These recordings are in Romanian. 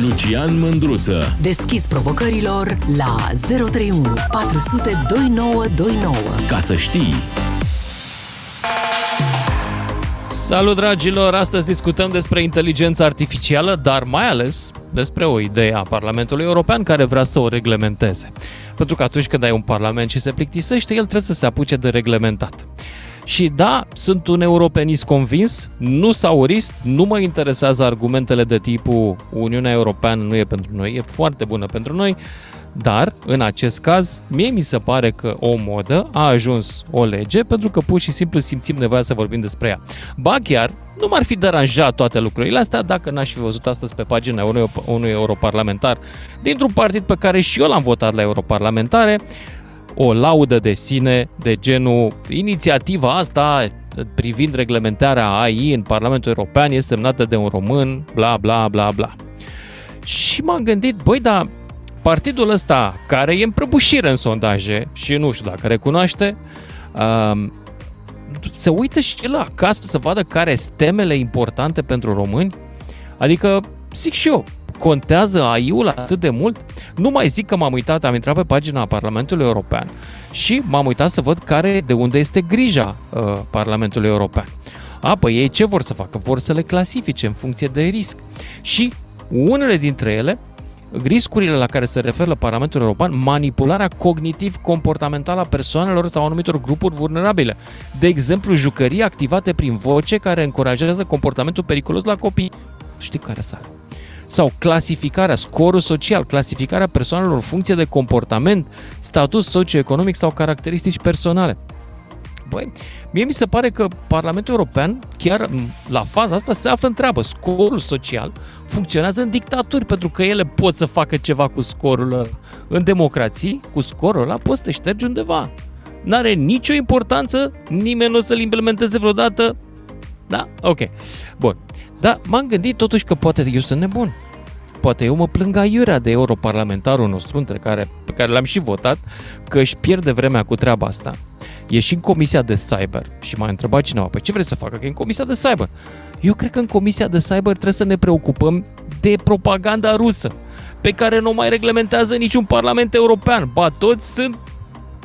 Lucian Mândruță. Deschis provocărilor la 031 400 2929. Ca să știi. Salut dragilor! Astăzi discutăm despre inteligența artificială, dar mai ales despre o idee a Parlamentului European care vrea să o reglementeze. Pentru că atunci când ai un parlament și se plictisește, el trebuie să se apuce de reglementat. Și da, sunt un europenist convins, nu saurist, nu mă interesează argumentele de tipul Uniunea Europeană nu e pentru noi, e foarte bună pentru noi, dar, în acest caz, mie mi se pare că o modă a ajuns o lege pentru că pur și simplu simțim nevoia să vorbim despre ea. Ba chiar, nu m-ar fi deranjat toate lucrurile astea dacă n-aș fi văzut astăzi pe pagina unui, unui europarlamentar dintr-un partid pe care și eu l-am votat la europarlamentare, o laudă de sine de genul inițiativa asta privind reglementarea AI în Parlamentul European este semnată de un român, bla bla bla bla. Și m-am gândit, băi, dar partidul ăsta, care e în prăbușire în sondaje și nu știu dacă recunoaște, um, se uită și el acasă să vadă care sunt temele importante pentru români? Adică, zic și eu, contează AI-ul atât de mult? Nu mai zic că m-am uitat, am intrat pe pagina Parlamentului European și m-am uitat să văd care, de unde este grija uh, Parlamentului European. A, păi ei ce vor să facă? Vor să le clasifice în funcție de risc. Și unele dintre ele riscurile la care se referă Parlamentul European, manipularea cognitiv-comportamentală a persoanelor sau anumitor grupuri vulnerabile. De exemplu, jucării activate prin voce care încurajează comportamentul periculos la copii. Știi care sare? Sau clasificarea, scorul social, clasificarea persoanelor în funcție de comportament, status socioeconomic sau caracteristici personale. Băi, mie mi se pare că Parlamentul European, chiar la faza asta, se află în treabă. Scorul social funcționează în dictaturi, pentru că ele pot să facă ceva cu scorul ăla. În democrații, cu scorul ăla poți să te ștergi undeva. N-are nicio importanță, nimeni nu o să-l implementeze vreodată. Da? Ok. Bun. Da, m-am gândit totuși că poate eu sunt nebun. Poate eu mă plâng aiurea de europarlamentarul nostru, între care, pe care l-am și votat, că își pierde vremea cu treaba asta. E și în comisia de cyber. Și m-a întrebat cineva, păi ce vrei să facă? Că e în comisia de cyber. Eu cred că în comisia de cyber trebuie să ne preocupăm de propaganda rusă, pe care nu mai reglementează niciun parlament european. Ba, toți sunt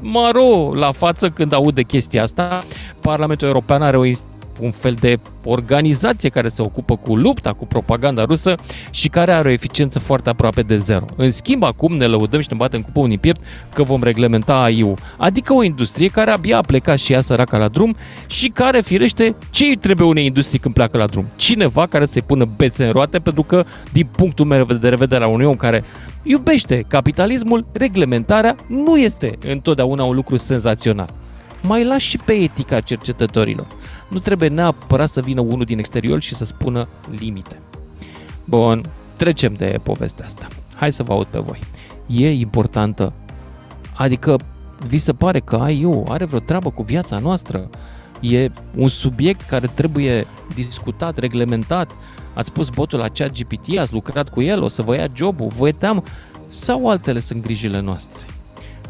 maro la față când aud de chestia asta. Parlamentul European are o un fel de organizație care se ocupă cu lupta cu propaganda rusă și care are o eficiență foarte aproape de zero. În schimb, acum ne lăudăm și ne batem cu pumnii piept că vom reglementa AI-ul, adică o industrie care abia a plecat și ea săraca la drum și care, firește, ce îi trebuie unei industrii când pleacă la drum? Cineva care să-i pună bețe în roate pentru că, din punctul meu de vedere la unui om care iubește capitalismul, reglementarea nu este întotdeauna un lucru senzațional. Mai lași și pe etica cercetătorilor nu trebuie neapărat să vină unul din exterior și să spună limite. Bun, trecem de povestea asta. Hai să vă aud pe voi. E importantă? Adică vi se pare că ai eu are vreo treabă cu viața noastră? E un subiect care trebuie discutat, reglementat? Ați pus botul la chat GPT, ați lucrat cu el, o să vă ia jobul, vă team? Sau altele sunt grijile noastre?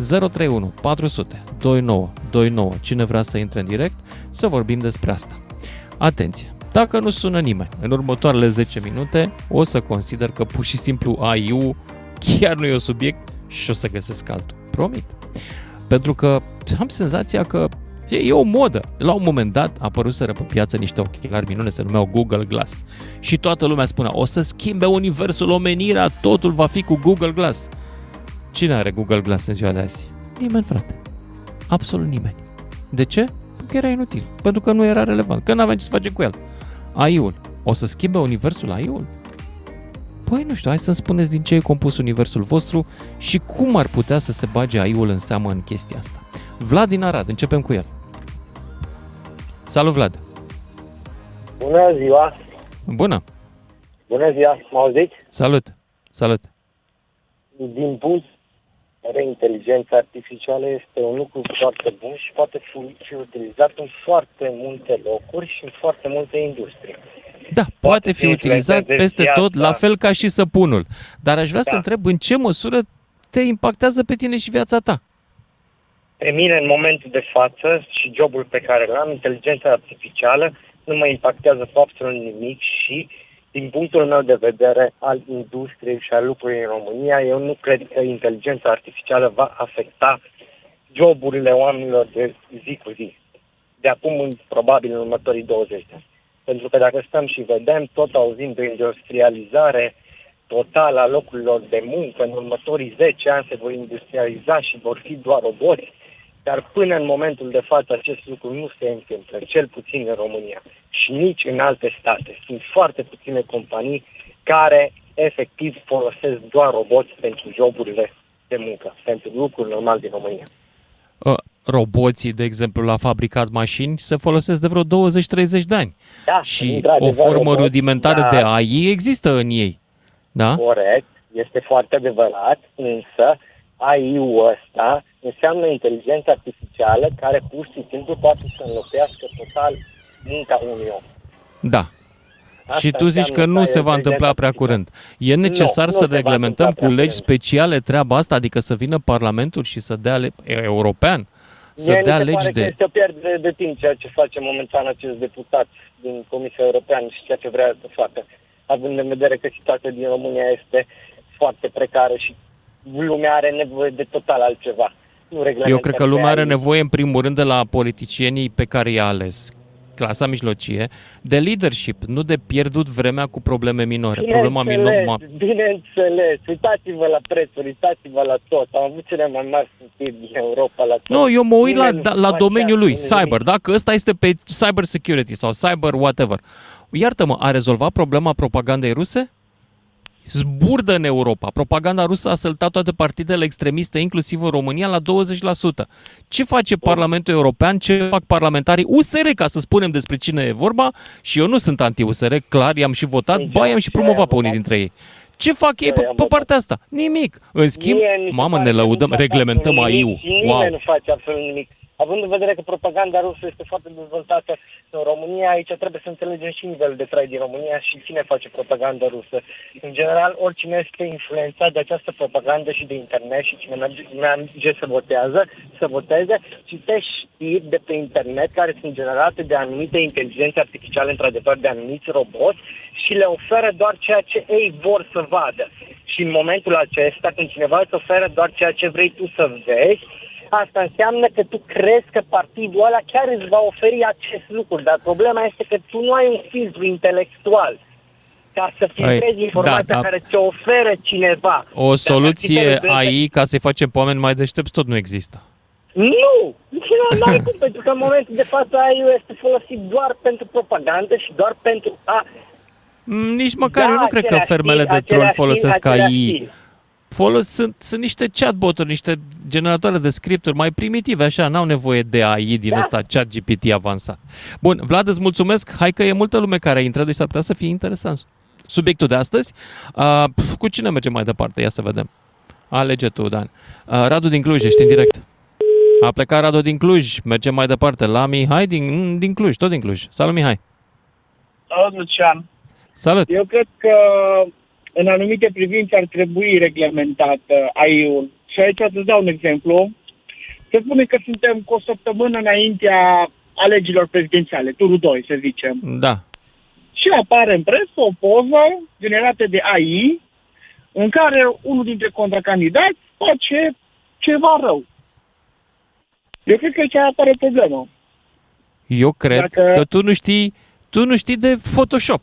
031 400 29 29. Cine vrea să intre în direct, să vorbim despre asta. Atenție! Dacă nu sună nimeni în următoarele 10 minute, o să consider că pur și simplu AI-ul chiar nu e un subiect și o să găsesc altul. Promit. Pentru că am senzația că E o modă. La un moment dat a apărut pe piață niște ochelari minune, se numeau Google Glass. Și toată lumea spunea, o să schimbe universul, omenirea, totul va fi cu Google Glass. Cine are Google Glass în ziua de azi? Nimeni, frate. Absolut nimeni. De ce? Pentru că era inutil. Pentru că nu era relevant. Că nu aveam ce să facem cu el. AI-ul. O să schimbe universul AI-ul? Păi nu știu, hai să-mi spuneți din ce e compus universul vostru și cum ar putea să se bage AI-ul în seamă în chestia asta. Vlad din Arad, începem cu el. Salut, Vlad! Bună ziua! Bună! Bună ziua, mă auziți? Salut! Salut! Din punct inteligența artificială este un lucru foarte bun și poate fi utilizat în foarte multe locuri și în foarte multe industrie. Da, poate, poate fi utilizat peste viața. tot, la fel ca și săpunul. Dar aș vrea da. să întreb în ce măsură te impactează pe tine și viața ta? Pe mine, în momentul de față și jobul pe care l am, inteligența artificială nu mă impactează cu absolut nimic și din punctul meu de vedere al industriei și al lucrurilor în România, eu nu cred că inteligența artificială va afecta joburile oamenilor de zi cu zi. De acum, în, probabil, în următorii 20 de ani. Pentru că dacă stăm și vedem, tot auzim de industrializare totală a locurilor de muncă, în următorii 10 ani se vor industrializa și vor fi doar roboți, dar până în momentul de față acest lucru nu se întâmplă, cel puțin în România și nici în alte state. Sunt foarte puține companii care efectiv folosesc doar roboți pentru joburile de muncă, pentru lucruri normal din România. Uh, roboții, de exemplu, la fabricat mașini se folosesc de vreo 20-30 de ani. Da, și o formă robot, rudimentară da, de AI există în ei. Da? Corect, este foarte adevărat, însă AI-ul ăsta înseamnă inteligența artificială care pur și simplu poate să înlocuiască total munca unui om. Da. Asta și tu zici că nu se va întâmpla prea curând. E necesar nu, să nu reglementăm cu legi speciale treaba asta, adică să vină Parlamentul și să dea le- european, să Mie dea se legi pare de... Că este o pierdere de timp ceea ce face momentan acest deputat din Comisia Europeană și ceea ce vrea să facă, având în vedere că situația din România este foarte precară și lumea are nevoie de total altceva. Nu Eu cred că lumea are nevoie, în primul rând, de la politicienii pe care i-a ales, clasa mijlocie, de leadership, nu de pierdut vremea cu probleme minore. Problema minoră. Bineînțeles, uitați-vă la prețuri, uitați-vă la tot. Am avut cele mai mari scutiri din Europa la tot. Nu, eu mă uit la, da, la domeniul lui, cyber, dacă ăsta este pe cyber security sau cyber whatever. Iartă-mă, a rezolvat problema propagandei ruse? Zburdă în Europa. Propaganda rusă a săltat toate partidele extremiste, inclusiv în România, la 20%. Ce face Parlamentul European? Ce fac parlamentarii USR, ca să spunem despre cine e vorba? Și eu nu sunt anti-USR, clar, i-am și votat, ba, i-am și promovat pe unii dintre ei. Ce fac ei pe, pe partea asta? Nimic. În schimb, mamă, ne lăudăm, reglementăm AI-ul. Wow. nu face absolut nimic. Având în vedere că propaganda rusă este foarte dezvoltată în România, aici trebuie să înțelegem și nivelul de trai din România și cine face propaganda rusă. În general, oricine este influențat de această propagandă și de internet și cine merge să votează, să voteze, citești știri de pe internet care sunt generate de anumite inteligențe artificiale, într-adevăr, de anumiți roboți și le oferă doar ceea ce ei vor să vadă. Și în momentul acesta, când cineva îți oferă doar ceea ce vrei tu să vezi, asta înseamnă că tu crezi că partidul ăla chiar îți va oferi acest lucru, dar problema este că tu nu ai un filtru intelectual ca să filtrezi informația da, da. care ți-o oferă cineva. O soluție AI ca să-i facem pe oameni mai deștepți tot nu există. Nu! Nu ai cum, pentru că în momentul de față AI este folosit doar pentru propagandă și doar pentru a... Mm, nici măcar da, eu nu cred că fermele de troll folosesc AI folos, sunt, sunt niște chatbot-uri, niște generatoare de scripturi mai primitive, așa, n-au nevoie de AI din da. ăsta, chat GPT avansat. Bun, Vlad, îți mulțumesc. Hai că e multă lume care intră, deci ar putea să fie interesant. Subiectul de astăzi, uh, cu cine mergem mai departe? Ia să vedem. Alege tu, Dan. Uh, Radu din Cluj, ești în direct. A plecat Radu din Cluj, mergem mai departe la Mihai din, din Cluj, tot din Cluj. Salut, Mihai! Salut, Lucian! Salut! Eu cred că în anumite privințe ar trebui reglementat uh, AI-ul. Și aici să dau un exemplu. Se spune că suntem cu o săptămână înaintea alegerilor prezidențiale, turul 2, să zicem. Da. Și apare în presă o poză generată de AI în care unul dintre contracandidați face ceva rău. Eu cred că aici apare problemă. Eu cred Dacă... că tu nu știi, tu nu știi de Photoshop.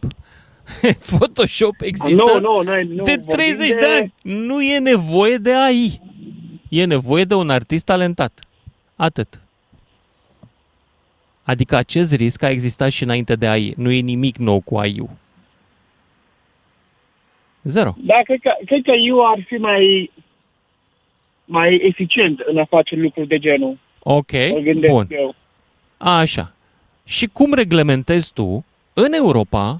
Photoshop există nu, nu, noi, nu, de 30 de... de ani. Nu e nevoie de AI. E nevoie de un artist talentat. Atât. Adică acest risc a existat și înainte de AI. Nu e nimic nou cu AI-ul. Zero. Da, cred că, cred că eu ar fi mai, mai eficient în a face lucruri de genul. Ok, bun. Eu. Așa. Și cum reglementezi tu în Europa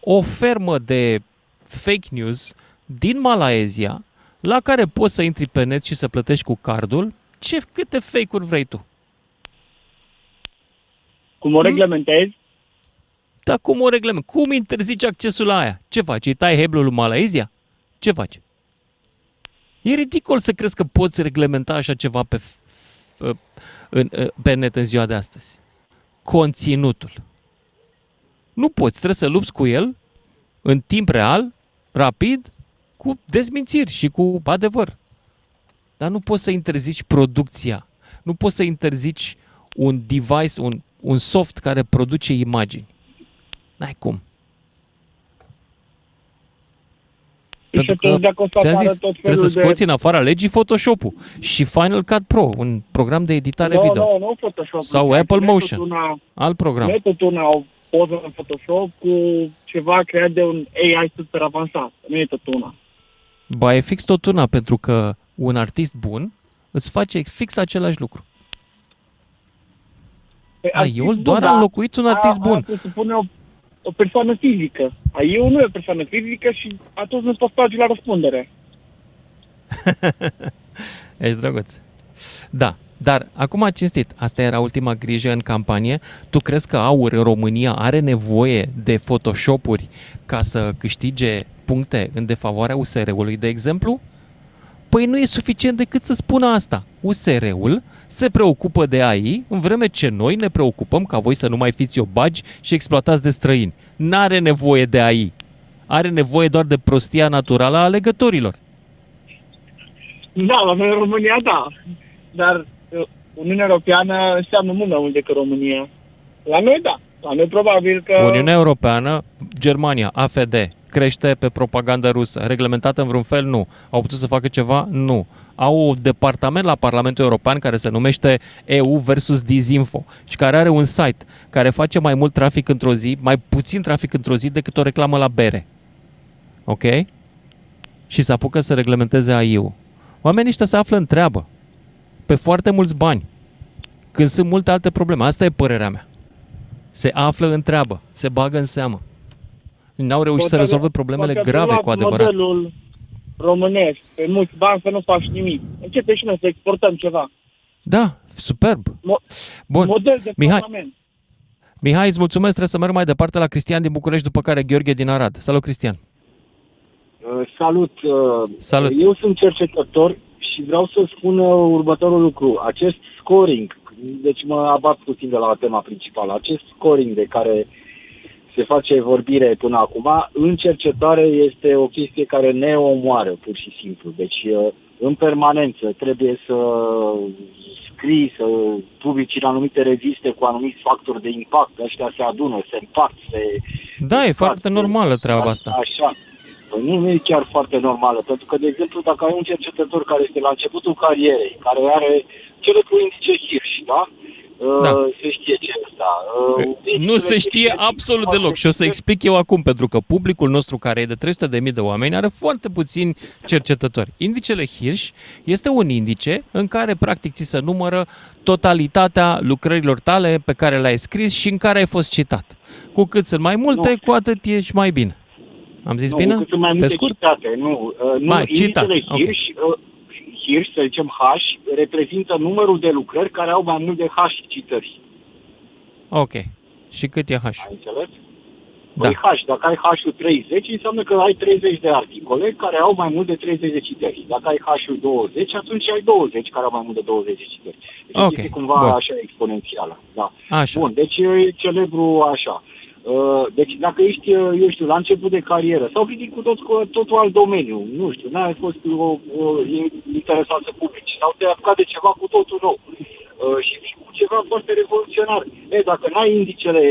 o fermă de fake news din Malaezia la care poți să intri pe net și să plătești cu cardul ce, câte fake-uri vrei tu. Cum o reglementezi? Da, cum o reglementezi? Cum interzici accesul la aia? Ce faci? Îi tai heblul lui Malaezia? Ce faci? E ridicol să crezi că poți reglementa așa ceva pe, pe net în ziua de astăzi. Conținutul. Nu poți, trebuie să lupți cu el în timp real, rapid, cu dezmințiri și cu adevăr. Dar nu poți să interzici producția. Nu poți să interzici un device, un, un soft care produce imagini. N-ai cum. Pentru că, ți-am zis, trebuie să scoți de... în afara legii Photoshop-ul și Final Cut Pro, un program de editare no, video. Nu, nu Photoshop. Sau Apple Motion, una, alt program. Nu tot una o poză în Photoshop cu ceva creat de un AI super avansat. Nu e tot una. Ba, e fix tot una, pentru că un artist bun îți face fix același lucru. Păi, AI-ul doar a înlocuit un artist a, bun. A, supune o, o persoană fizică. AI-ul nu e o persoană fizică și atunci nu poți trage la răspundere. Ești drăguț. Da, dar acum cinstit, asta era ultima grijă în campanie. Tu crezi că Aur în România are nevoie de Photoshop-uri ca să câștige puncte în defavoarea USR-ului, de exemplu? Păi nu e suficient decât să spună asta. USR-ul se preocupă de AI, în vreme ce noi ne preocupăm ca voi să nu mai fiți obagi și exploatați de străini. N-are nevoie de AI. Are nevoie doar de prostia naturală a alegătorilor. Da, la noi în România, da. Dar uh, Uniunea Europeană înseamnă mult mai mult decât România. La noi, da. La noi probabil că... Uniunea Europeană, Germania, AFD, crește pe propaganda rusă. Reglementată în vreun fel? Nu. Au putut să facă ceva? Nu. Au un departament la Parlamentul European care se numește EU versus Disinfo și care are un site care face mai mult trafic într-o zi, mai puțin trafic într-o zi decât o reclamă la bere. Ok? Și se apucă să reglementeze AI-ul. Oamenii ăștia se află în treabă. Pe foarte mulți bani. Când sunt multe alte probleme. Asta e părerea mea. Se află în treabă. Se bagă în seamă. N-au reușit să rezolve problemele grave cu adevărat. modelul românesc, pe mulți bani să nu faci nimic. Începe și noi să exportăm ceva. Da, superb. Mo- Bun. Model de Mihai, parlament. Mihai, îți mulțumesc, trebuie să merg mai departe la Cristian din București, după care Gheorghe din Arad. Salut, Cristian! Uh, Salut! uh, Salut. Eu sunt cercetător și vreau să spun uh, următorul lucru. Acest scoring, deci mă abat puțin de la tema principală, acest scoring de care se face vorbire până acum, în cercetare este o chestie care ne omoară, pur și simplu. Deci, uh, în permanență, trebuie să scrii, să publici în anumite reviste cu anumiți factori de impact. Ăștia se adună, se împart, se... Da, e foarte normală treaba asta. Așa. Păi nu, nu e chiar foarte normală, pentru că, de exemplu, dacă ai un cercetător care este la începutul carierei, care are cele cu indice Hirsch, da? Da. Uh, se știe ce e asta. Uh, Nu se știe absolut deloc și o să explic eu acum, pentru că publicul nostru, care e de 300.000 de oameni, are foarte puțini cercetători. Indicele Hirsch este un indice în care, practic, ți se numără totalitatea lucrărilor tale pe care le-ai scris și în care ai fost citat. Cu cât sunt mai multe, Nu. cu atât ești mai bine. Am zis nu, bine? cât sunt mai Pe multe scurt? citate. Nu, uh, nu Mai, indicele citate, ok. Hirsch, uh, Hirsch, să zicem H, reprezintă numărul de lucrări care au mai mult de H citări. Ok. Și cât e H? Ai înțeles? Da. Păi H, dacă ai H-ul 30, înseamnă că ai 30 de articole care au mai mult de 30 de citări. Dacă ai H-ul 20, atunci ai 20 care au mai mult de 20 de citări. Deci Ok, este cumva bun. așa exponențială. Da. Așa. Bun, deci e celebru așa. Uh, Deci dacă ești, uh, eu știu, la început de carieră sau ridic cu tot, cu totul alt domeniu, nu știu, n-ai fost o, o, interesat să publici sau te-ai apucat de ceva cu totul nou uh, și vii cu ceva foarte revoluționar. E, dacă n-ai indicele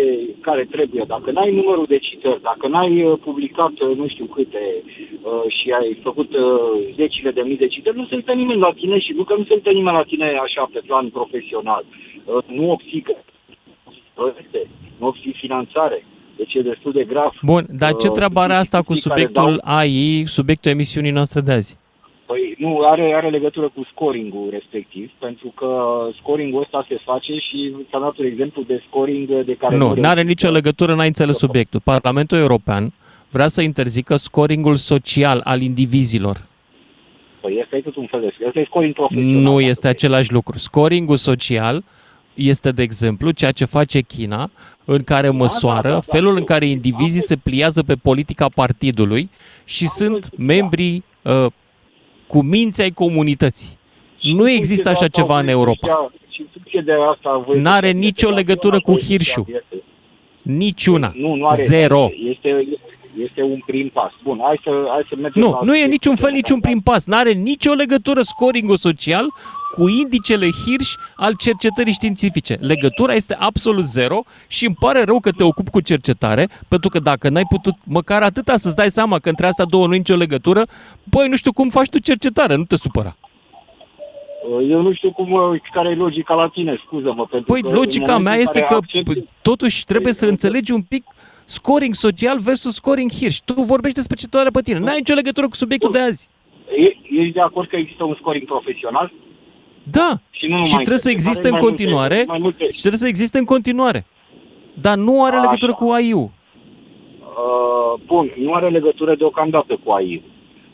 care trebuie, dacă n-ai numărul de citări, dacă n-ai uh, publicat uh, nu știu câte uh, și ai făcut uh, zecile de mii de citări, nu se uită nimeni la tine și nu că nu se uită nimeni la tine așa pe plan profesional. Uh, Nu obții că proiecte, nu obții finanțare. Deci e destul de grav. Bun, dar ce Uh, treabă are asta cu instituții care subiectul dau- AI, subiectul emisiunii noastre de azi? Păi nu, are, are legătură cu scoring-ul respectiv, pentru că scoring-ul ăsta se face și ți-am dat un exemplu de scoring de care... Nu, nu are reușim nicio să- legătură, n-ai înțeles subiectul. Parlamentul European vrea să interzică scoringul social al indivizilor. Păi ăsta e tot un fel de... Ăsta e scoring profesional. Nu dacă este vrei. același lucru. Scoringul social este, de exemplu, ceea ce face China, în care măsoară da, da, felul în știu. care indivizii Am se pliază pe politica partidului și Am sunt văzut, da. membrii uh, cu minți ai comunității. Și Nu în există funcție așa de asta ceva în voi Europa. să-și ia- Și în funcție de asta voi N-are să-și nicio ia- legătură cu voi să-și ia Hirschul. viață. Niciuna. Nu, nu are. Zero. Este, Este un prim pas. Bun, hai să, hai să mergem Nu, la nu e subiectul niciun fel general. niciun prim pas. N-are nicio legătură scoring social cu indicele Hirsch al cercetării științifice. Legătura este absolut zero și îmi pare rău că te ocupi cu cercetare, pentru că dacă n-ai putut măcar atâta să-ți dai seama că între astea două nu e nicio legătură, băi, nu știu cum faci tu cercetare, nu te supăra. Eu nu știu cum, uh, care e logica la tine, scuză-mă. Pentru Păi că în logica momentul mea în este care că accepti- p- totuși trebuie să Păi, înțelegi un pic scoring social versus scoring Hirsch. Tu vorbești despre cercetare pe tine. N-ai nicio legătură cu subiectul de azi. E- Ești de acord că există un scoring profesional? Da. Și, nu numai Și trebuie să cercetare, existe în mai multe- continuare Mai multe, și trebuie să existe în continuare. Dar nu are Așa. legătură cu AI-ul. Uh, bun, nu are legătură deocamdată cu AI.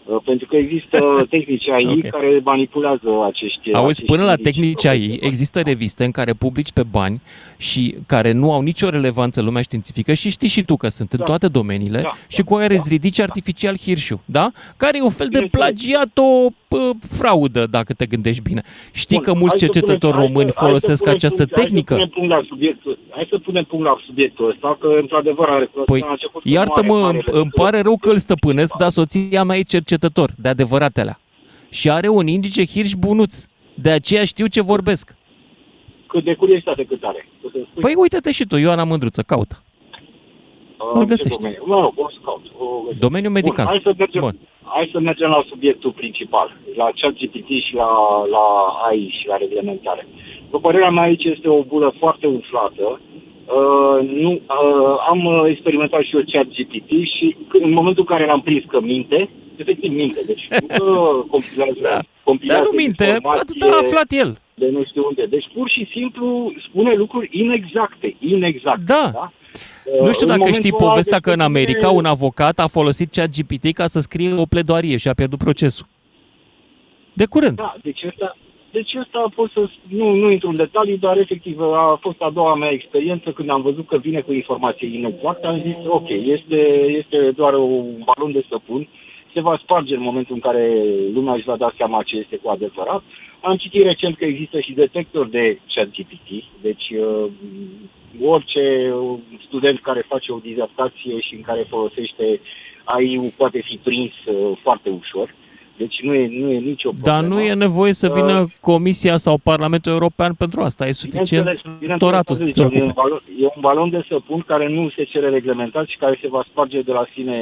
Uh, pentru că există tehnici AI Ok. care manipulează acești Auzi, acești până la indici tehnici AI, profesionali. există reviste în care publici pe bani și care nu au nicio relevanță în lumea științifică și știi și tu că sunt în Da. toate domeniile Da, și cu care da, îți ridici artificial Hirshu, da? Care e un fel de Bineînțeles. plagiat, o pă, fraudă, dacă te gândești bine. Știi Bun, că mulți hai să cercetători punem- hai să- români hai să folosesc punem această punct- tehnică. Hai să punem punct la subiectul, hai să punem punct la subiectul ăsta, că într-adevăr are Păi, la început nu are iartă-mă, mare îmi, legătură îmi pare rău că îl cu- stăpânesc, dar soția mea e cercetător, de adevăratele. Și are un indice Hirsch bunuț. De aceea știu ce vorbesc. Cât de curiozitate cât are. O să spui? Păi uite-te și tu, Ioana Mândruță, caută. Uh, îl ce găsești. domeniu? Mă rog, o să caut. o găsesc. Domeniul medical. Bun, hai, să mergem, Bun. hai să mergem la subiectul principal, la ChatGPT și la, la AI și la reglementare. După părerea mea, aici este o bulă foarte umflată. Uh, nu, uh, am uh, experimentat și eu ChatGPT și când- în momentul în care l-am prins că minte, efectiv minte, deci nu că compilează, Da. compilează Dar nu minte, informație atât a aflat el. de nu știu unde. Deci pur și simplu spune lucruri inexacte, inexacte. Da. da? Nu știu În dacă momentul știi ăla povestea că în destul de- America un avocat a folosit ChatGPT ca să scrie o pledoarie și a pierdut procesul. De curând. Da, deci asta, deci asta a fost să... Nu, nu intru în detalii, dar efectiv a fost a doua mea experiență când am văzut că vine cu informație inexactă. Am zis, ok, este, este doar un balon de săpun, se va sparge în momentul în care lumea își va da seama ce este cu adevărat. Am citit recent că există și detector de ChatGPT, deci uh, orice student care face o dizertație și în care folosește AI poate fi prins uh, foarte ușor. Deci nu e, nu e nicio problemă. Dar nu e nevoie să vină Uh, Comisia sau Parlamentul European pentru asta. E suficient Bineînțeles, bineînțeles, toratul să cum se ziceam, e, un ocupe. balon, e un balon de săpun care nu se cere reglementat și care se va sparge de la sine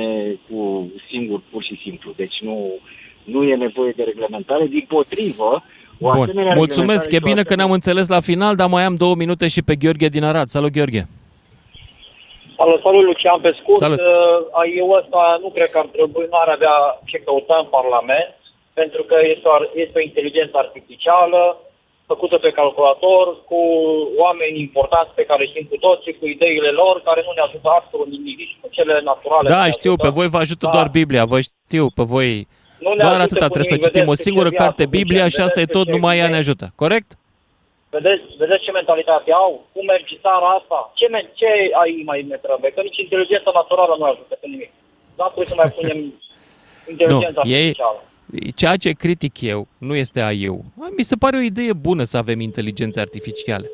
cu singur, pur și simplu. Deci nu, nu e nevoie de reglementare. Din potrivă, o Bun, asemenea mulțumesc, e reglementare și o bine că ne-am înțeles la final, dar mai am două minute și pe Gheorghe din Arad. Salut, Gheorghe! Salut, salut, Lucian, pe scurt. Salut. Uh, eu ăsta nu cred că ar trebui, nu ar avea ce căuta în Parlament, pentru că este o, ar- este o inteligență artificială făcută pe calculator cu oameni importanți pe care știm cu toții, cu ideile lor, care nu ne ajută absolut nimic, nici cu cele naturale. nu Da, ne știu, ajută. pe voi vă ajută Da. doar Biblia, vă știu, pe voi... Nu ne Doar ajută atâta cu trebuie să nimic. citim o Vedeți singură ce carte viață Biblia ducem, și asta e vedeți tot, ce numai ea ne idei. ajută, corect? Vedeți, vedeți ce mentalitate au? Cum merge țara asta? Ce, me- ce ai mai ne trebuie? Că nici inteligența naturală nu ajută cu nimic. Da, trebuie să mai punem inteligența Nu, ei- artificială. Ceea ce critic eu nu este a eu. Mi se pare o idee bună să avem inteligențe artificiale.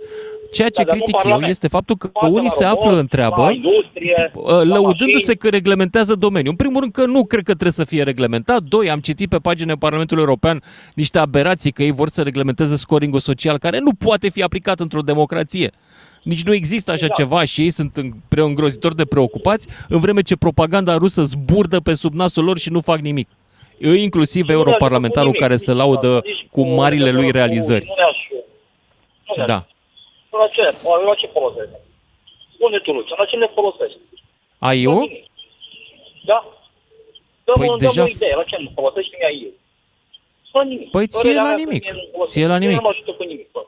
Ceea ce Da, dar nu critic eu Parlament. este faptul că Poate unii la se robot, află în treabă La industrie, uh, la lăudându-se mașini. că reglementează domeniul. În primul rând că nu cred că trebuie să fie reglementat. Doi, am citit pe paginile Parlamentului European niște aberații că ei vor să reglementeze scoringul social, care nu poate fi aplicat într-o democrație. Nici nu există așa Exact. ceva și ei sunt în- pre- îngrozitor de preocupați, în vreme ce propaganda rusă zburdă pe sub nasul lor și nu fac nimic. Inclusiv Nu ne ajută europarlamentarul cu nimic, care se nici laudă nici cu marile lui legătură cu- realizări. Nu ne ajută. Nu ne Da. Ajută. La ce? La ce folosești? Spune tu, Lucian, la ce le folosești? La AI-ul? nimic. Da? Dăm, Păi păi deja- dăm o idee, la ce nu folosești mi eu? La nimic. Păi ție Părerea la mea că nimic. mie nu folosește. Ție la Mie nimic. Nu mă ajută cu nimic. Bă.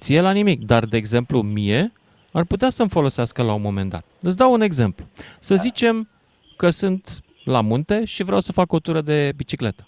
ție la nimic, dar, de exemplu, mie ar putea să-mi folosească la un moment dat. Îți dau un exemplu. Să zicem că sunt la munte și vreau să fac o tură de bicicletă.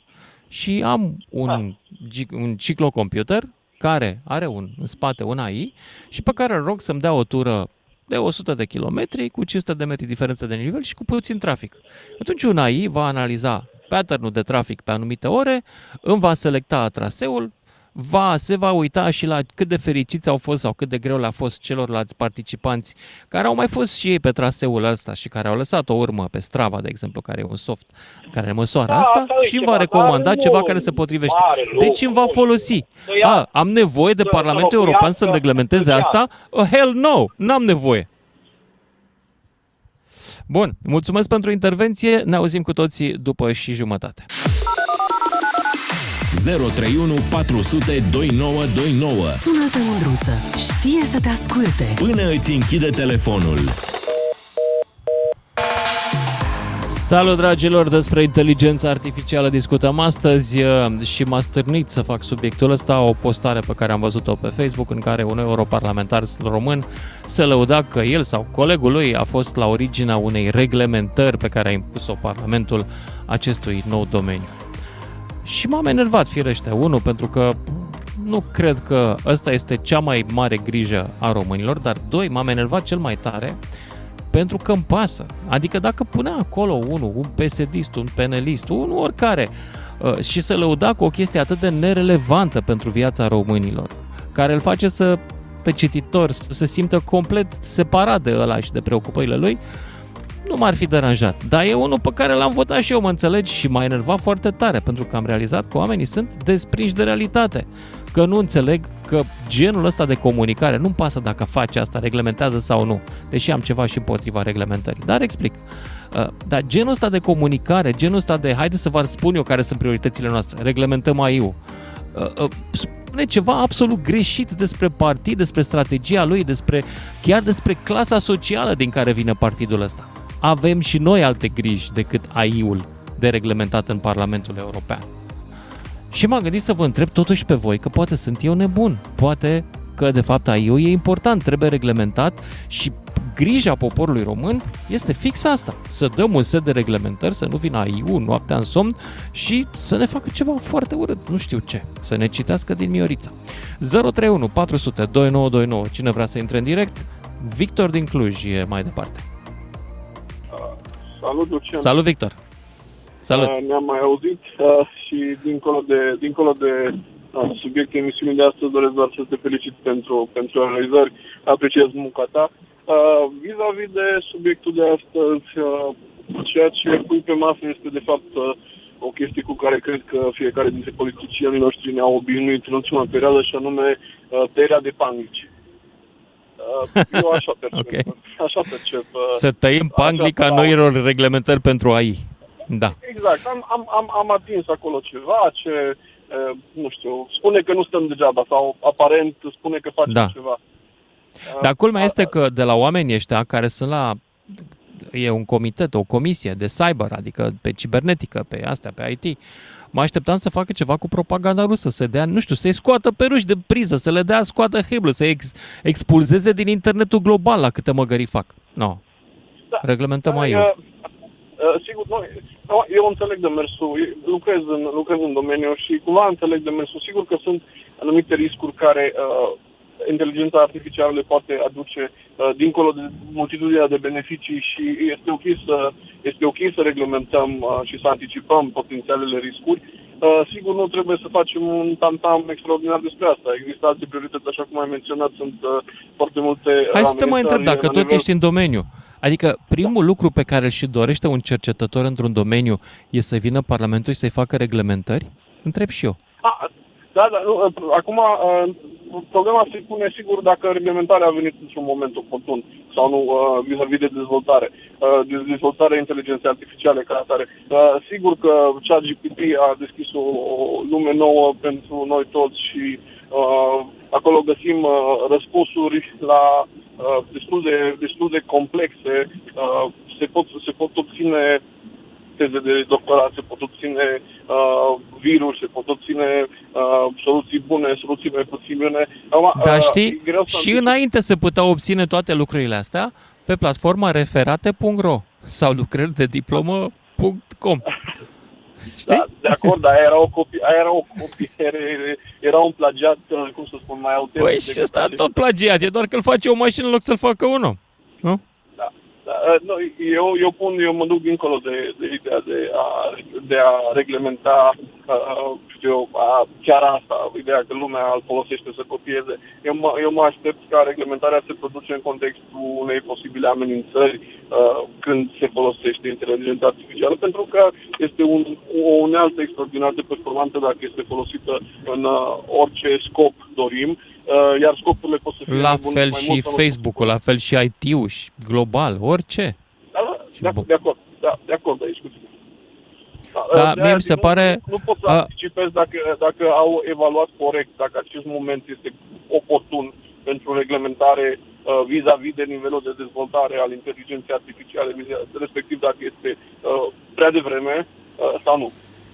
Și am un, gi- un ciclocomputer care are un, în spate un AI și pe care îl rog să-mi dea o tură de 100 de kilometri cu 500 de metri diferență de nivel și cu puțin trafic. Atunci un AI va analiza pattern de trafic pe anumite ore, îmi va selecta traseul, va, se va uita și la cât de fericiți au fost sau cât de greu le-a fost celorlalți participanți care au mai fost și ei pe traseul ăsta și care au lăsat o urmă pe Strava, de exemplu, care e un soft care măsoară Da, asta asta e și îmi ceva, va recomanda dar ceva nu care se potrivește. mare Deci îmi va lucru. folosi. Să ia- A, am nevoie de să- Parlamentul să European locuiască să-mi reglementeze în asta? Uh, hell no, n-am nevoie. Bun, mulțumesc pentru intervenție, ne auzim cu toții după și jumătate. 031 400 2929. Sună-te, Mândruță. Știe să te asculte. Până îți închide telefonul. Salut, dragilor! Despre inteligența artificială discutăm astăzi uh, și m-a stârnit să fac subiectul ăsta, o postare pe care am văzut-o pe Facebook în care un europarlamentar român se lăuda că el sau colegul lui a fost la originea unei reglementări pe care a impus-o Parlamentul acestui nou domeniu. Și m-am enervat, firește, unul, pentru că nu cred că ăsta este cea mai mare grijă a românilor, dar doi, m-am enervat cel mai tare pentru că îmi pasă. Adică dacă punea acolo unul, un psd un penelist, un oricare, uh, și se lăuda cu o chestie atât de nerelevantă pentru viața românilor, care îl face să pe cititor să se simtă complet separat de ăla și de preocupările lui, nu m-ar fi deranjat. Dar e unul pe care l-am votat și eu, mă înțelegi, și m-a enervat foarte tare, pentru că am realizat că oamenii sunt desprinși de realitate. Că nu înțeleg că genul ăsta de comunicare, nu-mi pasă dacă face asta, reglementează sau nu, deși am ceva și împotriva reglementării. Dar explic. Uh, Dar genul ăsta de comunicare, genul ăsta de, haide să vă spun eu care sunt prioritățile noastre, reglementăm AI-ul, uh, uh, spune ceva absolut greșit despre partid, despre strategia lui, despre chiar despre clasa socială din care vine partidul ăsta. Avem și noi alte griji decât AI-ul de reglementat în Parlamentul European. Și m-am gândit să vă întreb totuși pe voi că poate sunt eu nebun, poate că de fapt AI-ul e important, trebuie reglementat și grija poporului român este fix asta, să dăm un set de reglementări, să nu vină AI-ul noaptea în somn și să ne facă ceva foarte urât, nu știu ce, să ne citească din Miorița. 031 400 2929, cine vrea să intre în direct, Victor din Cluj e mai departe. Salut, Lucian. Salut, Victor! Salut! Uh, Ne-am mai auzit uh, și dincolo de, dincolo de uh, subiectul emisiunii de astăzi doresc doar să te felicit pentru, pentru realizări. Apreciez munca ta. Uh, vis-a-vis de subiectul de astăzi, uh, ceea ce pui pe masă este de fapt uh, o chestie cu care cred că fiecare dintre politicienii noștri ne-au obișnuit în ultima perioadă și anume uh, tăierea de panglici. Uh, eu așa percep. Ok. Așa percep. uh, Să tăiem așa panglica stau. noilor reglementări pentru AI. Da. Exact, am, am, am, am atins acolo ceva ce, e, nu știu, spune că nu stăm degeaba sau aparent spune că facem Da. ceva. Dar culmea A- este că de la oamenii ăștia care sunt la e un comitet, o comisie de cyber, adică pe cibernetică, pe astea, pe IT, mă așteptam să facă ceva cu propaganda rusă, să dea, nu știu, să-i scoată pe ruși de priză, să le dea scoată heblă, să ex, expulzeze din internetul global la câte măgării fac. No. Da. Reglementăm Dar, aici. e, e, Sigur, nu, nu, eu înțeleg demersul, eu lucrez în, lucrez în domeniu și cumva înțeleg demersul. Sigur că sunt anumite riscuri care uh, inteligența artificială le poate aduce uh, dincolo de multitudinea de beneficii și este ok să, este ok să reglementăm uh, și să anticipăm potențialele riscuri. Uh, sigur, nu trebuie să facem un tam-tam extraordinar despre asta. Există alte priorități, așa cum ai menționat, sunt uh, foarte multe Hai să te mai întreb, amenințări dacă la tot nivel- ești în domeniu, adică primul lucru pe care îl și dorește un cercetător într-un domeniu e să vină Parlamentul și să-i facă reglementări? Întreb și eu. A, da, da, nu, acum uh, problema se pune sigur dacă reglementarea a venit într-un moment oportun sau nu uh, vis-a-vis de dezvoltare, uh, de dezvoltarea inteligenței artificiale ca atare. Uh, sigur că ChatGPT a deschis o, o lume nouă pentru noi toți și uh, acolo găsim uh, răspunsuri la uh, destul, de, destul de complexe. Uh, se, pot, se pot obține teze de doctorat, se pot obține uh, virus, se pot obține uh, soluții bune, soluții mai puțin bune. Acum, Dar uh, știi, e greu să și anticip- înainte se puteau obține toate lucrurile astea pe platforma referate.ro sau lucrări de diplomă.com. Știi? Da, de acord, dar aia era o copie, aia era o copiere, era un plagiat, uh, cum să spun, mai autentic. Păi decât și ăsta acest- tot plagiat, e doar că îl face o mașină în loc să-l facă un om. Nu? Da, da, uh, nu, eu, eu pun, eu mă duc dincolo de, de ideea de a, de a reglementa uh, știu eu, uh, chiar asta, ideea că lumea îl folosește să copieze. Eu mă, eu mă aștept ca reglementarea să produce în contextul unei posibile amenințări uh, când se folosește inteligența artificială, pentru că este un, o unealtă extraordinar de performantă dacă este folosită în uh, orice scop dorim, uh, iar scopurile pot să fie La mai bune fel mai și mult sau mai Facebook-ul, la fel și IT-ul și global, orice. Da, da, Și de, bu- de acord, da, de acord aici cu tine. Da, de mie aia mi se nu, pare- Nu, nu pot să a- anticipez dacă, dacă au evaluat corect, dacă acest moment este oportun pentru reglementare uh, vis-a-vis de nivelul de dezvoltare al inteligenței artificiale, viza- respectiv dacă este uh, prea devreme uh, sau nu.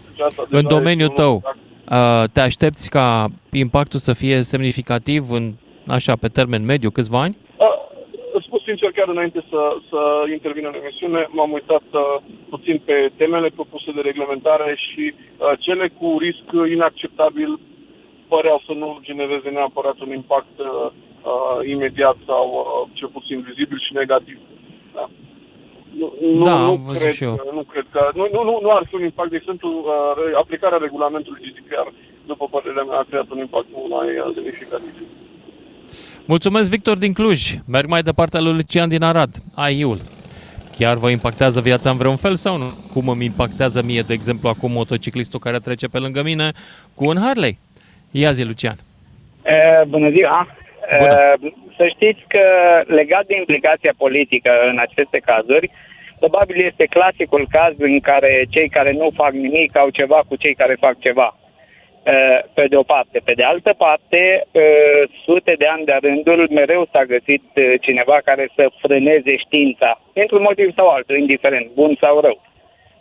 Deci asta În deja domeniul este un- tău, uh, te aștepți ca impactul să fie semnificativ în așa pe termen mediu, câțiva ani? Uh, Îți spun sincer, chiar înainte să, să intervin în emisiune, m-am uitat uh, puțin pe temele propuse de reglementare și uh, cele cu risc inacceptabil păreau să nu genereze neapărat un impact uh, uh, imediat sau uh, cel puțin vizibil și negativ. Da. Nu, nu, Da, nu am văzut cred, și eu. că- Nu cred că... Nu, nu, nu, nu ar fi un impact. De exemplu, uh, re- aplicarea regulamentului GDPR, după părerea mea, a creat un impact mult mai uh, semnificativ. Mulțumesc, Victor din Cluj. Merg mai departe lui Lucian din Arad. AI-ul. Chiar vă impactează viața în vreun fel sau nu? Cum îmi impactează mie, de exemplu, acum motociclistul care trece pe lângă mine cu un Harley? Ia zi, Lucian. E, bună ziua! Bună. E, să știți că legat de implicația politică în aceste cazuri, probabil este clasicul caz în care cei care nu fac nimic au ceva cu cei care fac ceva. E, Pe de o parte. Pe de altă parte, e, sute de ani de-a rândul, mereu s-a găsit e, cineva care să frâneze știința, într-un motiv sau altul, indiferent, bun sau rău.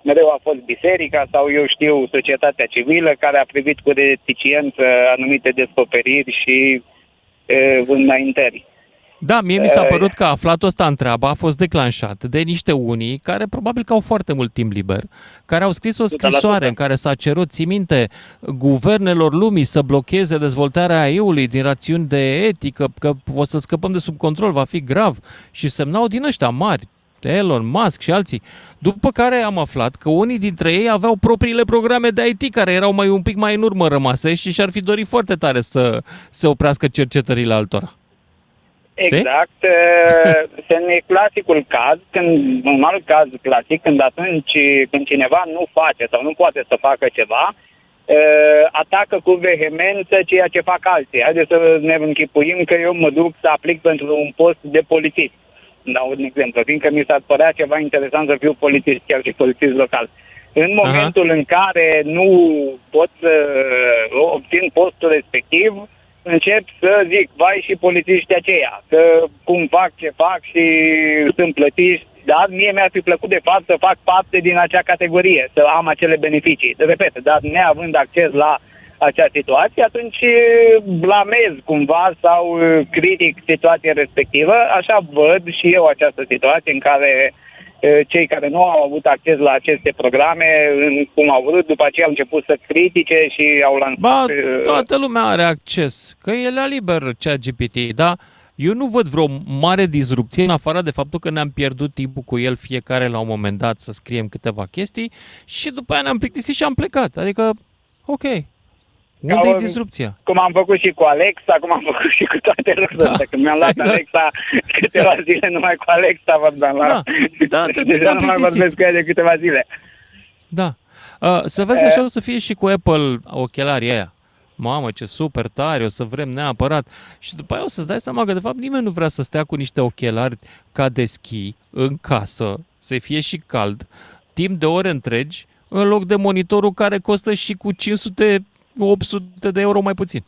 Mereu a fost biserica sau, eu știu, societatea civilă care a privit cu reticiență anumite descoperiri și e, înaintări. Da, mie mi s-a Eh. părut că aflatul ăsta în treabă a fost declanșat de niște unii care probabil că au foarte mult timp liber, care au scris o 100%. scrisoare în care s-a cerut, ții minte, guvernelor lumii să blocheze dezvoltarea AI-ului din rațiuni de etică, că o să scăpăm de sub control, va fi grav și semnau din ăștia mari, Elon Musk și alții. După care am aflat că unii dintre ei aveau propriile programe de IT care erau mai un pic mai în urmă rămase și și-ar fi dorit foarte tare să se oprească cercetările altora. Știi? Exact. Este clasicul caz, când, un alt caz clasic, când atunci când cineva nu face sau nu poate să facă ceva, eh, atacă cu vehemență ceea ce fac alții. Haideți să ne închipuim că eu mă duc să aplic pentru un post de polițist. Dau un exemplu, fiindcă mi s-ar părea ceva interesant să fiu polițist, chiar și polițist local. În momentul în care nu pot să obțin postul respectiv, încep să zic, vai și polițiștii aceia, că cum fac ce fac și sunt plătiți, dar mie mi-ar fi plăcut de fapt să fac parte din acea categorie, să am acele beneficii. Repet, dar neavând acces la acea situație, atunci blamez cumva sau critic situația respectivă. Așa văd și eu această situație în care eh, cei care nu au avut acces la aceste programe, în- cum au vrut, după aceea au început să critique și au lansat... Ba, eh, toată lumea are acces, că e la liber cea GPT, dar eu nu văd vreo mare disrupție în afară de faptul că ne-am pierdut timpul cu el fiecare la un moment dat să scriem câteva chestii și după aia ne-am plictisit și am plecat. Adică, ok, unde e Ca- disrupția? cum am făcut și cu Alexa, cum am făcut și cu toate lucrurile astea. Când mi-am luat exact. Alexa câteva zile numai cu Alexa vorbeam la... Da, da, te- te- Deja te-am nu mai plictisit. vorbesc cu ea de câteva zile. Da. Uh, să vezi așa o să fie și cu Apple ochelarii aia. Mamă, ce super tare, o să vrem neapărat. Și după aia o să-ți dai seama că, de fapt, nimeni nu vrea să stea cu niște ochelari ca de schi în casă, să fie și cald, timp de ore întregi, în loc de monitorul care costă și cu 500 800 de euro mai puțin.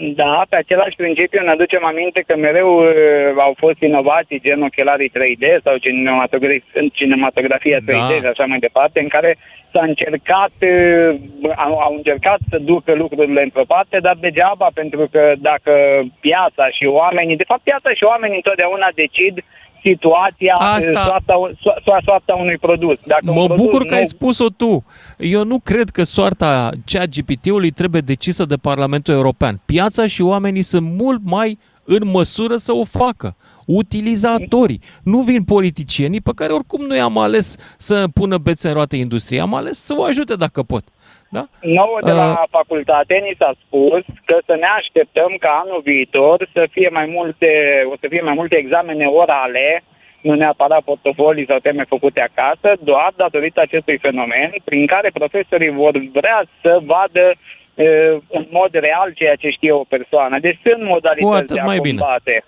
Da, pe același principiu ne aducem aminte că mereu uh, au fost inovații gen ochelarii 3D sau cinematografia, cinematografia 3D Da. și așa mai departe, în care s-a încercat, uh, au, au încercat să ducă lucrurile într-o parte, dar degeaba, pentru că dacă piața și oamenii, de fapt piața și oamenii întotdeauna decid situația, Asta- uh, soarta, so- so- soarta unui produs. Dacă un Mă produs bucur că nu- ai spus-o tu. Eu nu cred că soarta cea GPT-ului trebuie decisă de Parlamentul European. Piața și oamenii sunt mult mai în măsură să o facă. Utilizatorii. Nu vin politicienii pe care oricum nu i-am ales să pună bețe în roate industriei. Am ales să o ajute dacă pot. Da? Nouă de la Uh. facultate ni s-a spus că să ne așteptăm ca anul viitor să fie mai multe, o să fie mai multe examene orale, nu neapărat portofolii sau teme făcute acasă, doar datorită acestui fenomen prin care profesorii vor vrea să vadă uh, în mod real ceea ce știe o persoană. Deci sunt Cu modalități atât de a mai bine. combate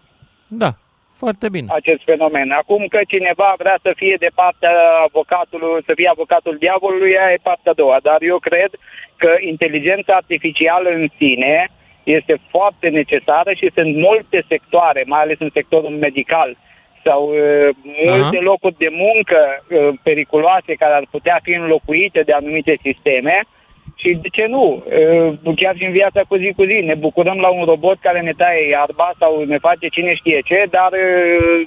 Da, foarte bine. acest fenomen. Acum că cineva vrea să fie de partea avocatului, să fie avocatul diavolului, aia e partea a doua. Dar eu cred că inteligența artificială în sine este foarte necesară și sunt multe sectoare, mai ales în sectorul medical sau uh, multe Aha. locuri de muncă uh, periculoase care ar putea fi înlocuite de anumite sisteme și de ce nu? Uh, Chiar și în viața cu zi cu zi ne bucurăm la un robot care ne taie iarba sau ne face cine știe ce, dar uh,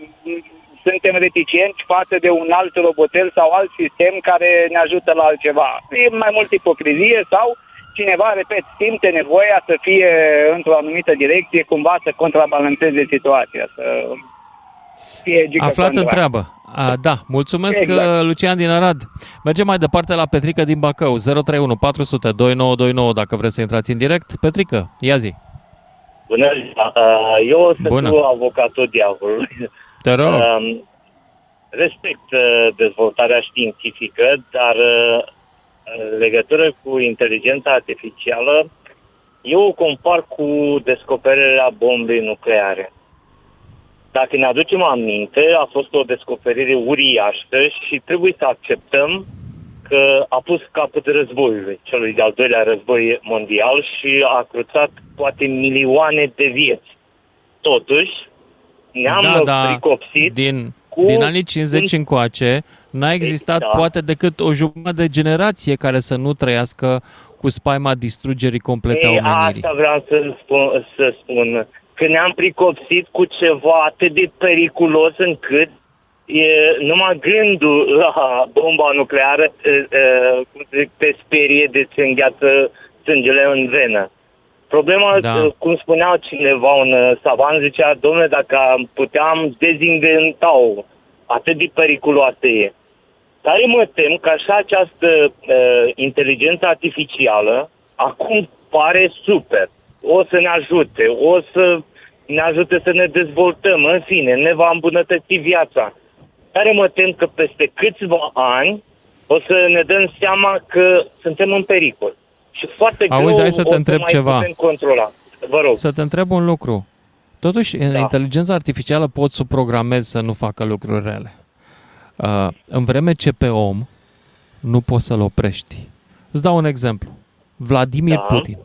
suntem reticenți față de un alt robotel sau alt sistem care ne ajută la altceva. E mai mult ipocrizie sau cineva, repet, simte nevoia să fie într-o anumită direcție, cumva să contrabalanceze situația, să fie gică Aflat în contra. treabă. A, da, mulțumesc Exact. exact. Lucian din Arad. Mergem mai departe la Petrică din Bacău, 031 400 2929 dacă vreți să intrați în direct. Petrică, ia zi. Bună ziua! Uh, Eu o să Bună. fiu avocatul diavolului. Te rog. Um, Respect uh, dezvoltarea științifică, dar uh, în legătură cu inteligența artificială, eu o compar cu descoperirea bombei nucleare. Dacă ne aducem aminte, a fost o descoperire uriașă și trebuie să acceptăm că a pus capăt războiului, celui de-al doilea război mondial și a cruțat poate milioane de vieți. Totuși, ne-am da, da, pricopsit din, cu din anii 50 un- încoace n-a existat Da. poate decât o jumătate de generație care să nu trăiască cu spaima distrugerii complete a Ei, omenirii. asta vreau să spun, să spun. Că ne-am pricopsit cu ceva atât de periculos încât e, numai gândul la bomba nucleară e, e, cum să zic, te sperie de ți îngheață sângele în venă. Problema, Da. da. cum spunea cineva, un uh, savant, zicea, domnule, dacă am puteam dezinventa-o, atât de periculoasă e. Tare mă tem că așa această uh, inteligență artificială acum pare super. O să ne ajute, o să ne ajute să ne dezvoltăm, în fine, ne va îmbunătăți viața. Tare mă tem că peste câțiva ani o să ne dăm seama că suntem în pericol. Și foarte Auzi, greu hai să te o întreb mai ceva. putem controla. Vă rog. Să te întreb un lucru. Totuși, în Da. inteligența artificială poți să o programezi să nu facă lucruri rele. Uh, în vreme ce pe om nu poți să-l oprești. Îți dau un exemplu. Vladimir Da. Putin.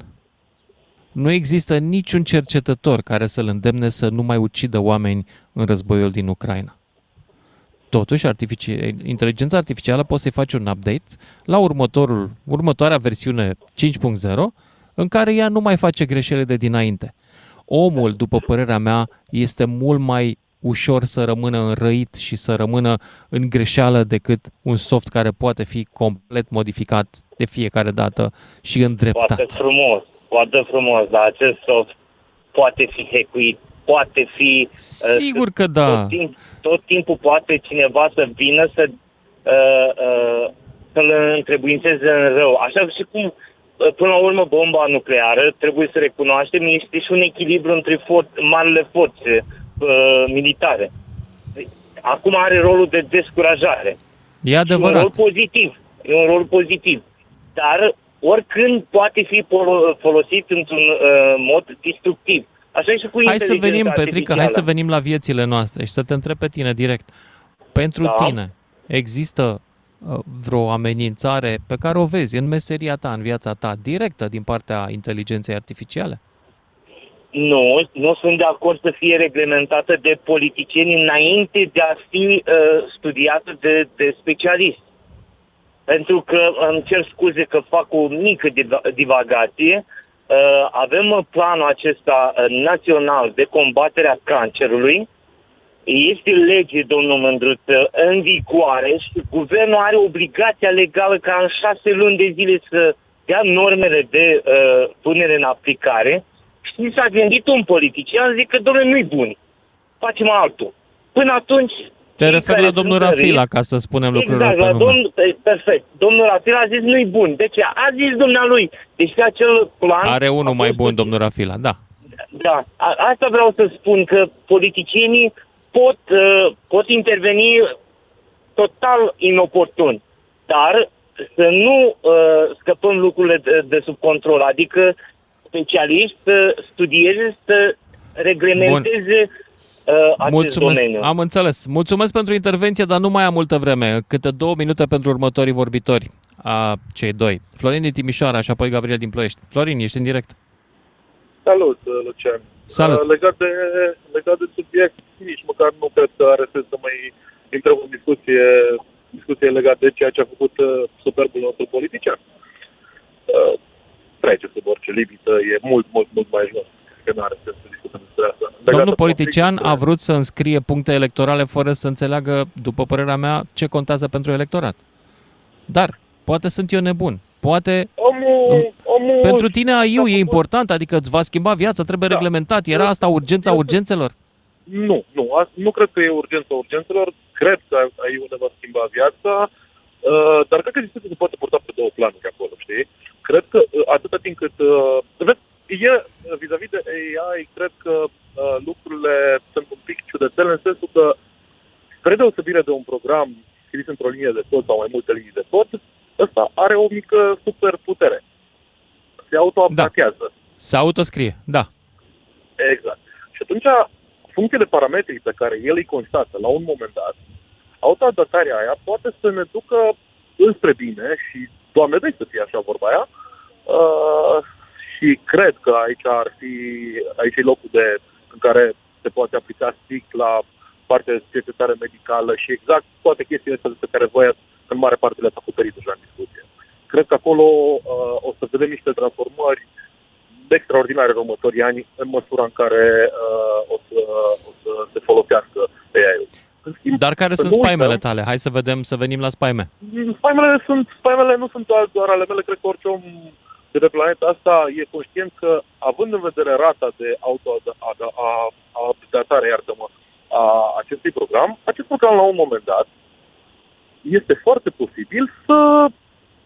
Nu există niciun cercetător care să-l îndemne să nu mai ucidă oameni în războiul din Ucraina. Totuși, artifici- inteligența artificială poți să-i faci un update la următorul, următoarea versiune 5.0 în care ea nu mai face greșelile de dinainte. Omul, după părerea mea, este mult mai ușor să rămână înrăit și să rămână în greșeală decât un soft care poate fi complet modificat de fiecare dată și îndreptat. Foarte frumos, foarte frumos, dar acest soft poate fi hackuit, poate fi... uh, Sigur că da. Tot, timp, tot timpul poate cineva să vină să, uh, uh, să-l întrebuințeze în rău. Așa și cum, uh, până la urmă, bomba nucleară, trebuie să recunoaștem, este și un echilibru între for- marile forțe uh, militare. Acum are rolul de descurajare. E E un adevărat. rol pozitiv. E un rol pozitiv. Dar oricând poate fi folo- folosit într-un uh, mod destructiv. Așa e și cu Hai să inteligența venim, Petrică, hai să artificială. venim la viețile noastre și să te întreb pe tine direct. Pentru Da. tine, există uh, vreo amenințare pe care o vezi în meseria ta, în viața ta, directă din partea inteligenței artificiale? Nu, nu sunt de acord să fie reglementată de politicieni înainte de a fi uh, studiată de, de specialiști. Pentru că îmi cer scuze că fac o mică diva- divagație. Uh, avem uh, planul acesta uh, național de combatere a cancerului. Este lege, domnul Mândruță, în vigoare și guvernul are obligația legală ca în șase luni de zile să dea normele de uh, punere în aplicare și s-a gândit un politician, zic că, domnule, nu-i bun. Facem altul. Până atunci, Te cei referi care la domnul sunt în Rafila, risc- ca să spunem lucrurile Exact, pe la nume. domnul, perfect. Domnul Rafila a zis nu-i bun. De ce? A zis dumnealui. Deci pe acel plan... Are unul a mai fost bun, domnul Rafila, da. Da, a, asta vreau să spun, că politicienii pot, uh, pot interveni total inoportun, dar să nu uh, scăpăm lucrurile de, de sub control, adică specialiști să studieze, să reglementeze uh, acest Mulțumesc, domeniu. am înțeles. Mulțumesc pentru intervenție, dar nu mai am multă vreme. Câte două minute pentru următorii vorbitori, a cei doi. Florin din Timișoara și apoi Gabriel din Ploiești. Florin, ești în direct. Salut, uh, Lucian. Salut. Uh, Legat de, legat de subiect, nici măcar nu cred că are sens să mai intrăm în discuție, discuție legat de ceea ce a făcut uh, superbul nostru politician. Uh, trece sub orice limită, e mult, mult, mult mai jos. Cred că nu are sens să discutăm despre asta. Legat Domnul de politician conflictul- a vrut să înscrie puncte electorale fără să înțeleagă, după părerea mea, ce contează pentru electorat. Dar, poate sunt eu nebun. Poate Omul, omul pentru tine AIU e important, adică îți va schimba viața, trebuie reglementat. Era asta urgența urgențelor? Nu, nu, a- nu cred că e urgența urgențelor. Cred că AI ne va schimba viața, uh, dar cred că discuția se poate purta pe două planuri acolo, știi? Cred că uh, atâta timp cât... Uh, vezi, e, uh, vis-a-vis de AI, cred că uh, lucrurile sunt un pic ciudățele în sensul că, spre deosebire de un program scris într-o linie de cod sau mai multe linii de cod, ăsta are o mică superputere. Se autoupdatează. Se autoscrie, da. Exact. Și atunci, în funcție de parametrii pe care el îi constată la un moment dat, autoadaptarea aia poate să ne ducă înspre bine și, Doamne dă să fie așa vorba aia, uh, și cred că aici ar fi, aici e locul de, în care se poate aplica strict la partea de cercetare medicală și exact toate chestiile astea despre care voi ați, în mare parte le-ați acoperit deja în discuție. Cred că acolo uh, o să vedem niște transformări extraordinare în următorii ani, în măsura în care uh, o, să, o să se folosească AI-ul. În schimb, Dar care să sunt nu spaimele uităm- tale? Hai să vedem, să venim la spaime. Spaimele, sunt, spaimele nu sunt doar, doar ale mele, cred că orice om de pe planeta asta e conștient că, având în vedere rata de auto-updatare, iartă-mă, a acestui program, acest program la un moment dat este foarte posibil să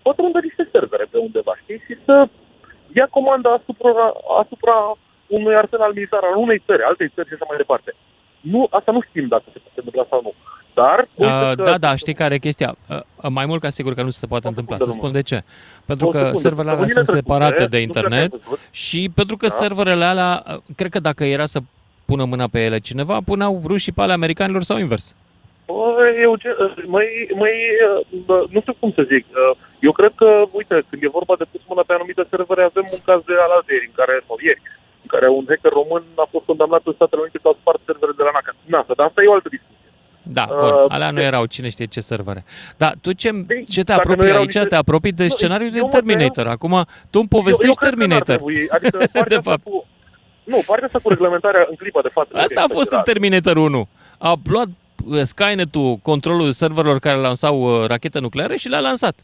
pătrundă niște servere pe undeva, știi, și să ia comanda asupra, asupra unui arsenal militar al unei țări, altei țări și așa mai departe. Nu, asta nu știm dacă se poate întâmpla sau nu. Dar, uite Uh, că da, da, știi care e chestia? Uh, uh, mai mult ca sigur că nu se poate întâmpla. Să spun de ce. Pentru O că secundă. serverele alea Săptămânile sunt separate trecute, de nu știu dacă ai internet văzut. și pentru că Da. serverele alea, uh, cred că dacă era să pună mâna pe ele cineva, puneau rușii pe ale americanilor sau invers. Bă, Eugen, mai, mai, bă, nu știu cum să zic. Eu cred că, uite, când e vorba de pus mâna pe anumite servere, avem un caz de alaltăieri, în care, sau ieri, în care un hacker român a fost condamnat în Statele Unite că au spart servere de la NASA. NASA, dar asta e o altă discuție. Da, Uh, bun, alea nu erau cine știe ce servere. Dar tu ce, ce te dacă nu apropii erau aici? niște- Te apropii de Nu, scenariul eu din mă Terminator. Acum, tu îmi Eu- povestești eu cred că n-ar Terminator. trebui, Adică partea de asta cu, nu, partea asta cu reglementarea în clipa de față. Asta a fost în Terminator 1. A luat uh, Skynet-ul controlul serverelor care lansau uh, rachete nucleare și le-a lansat.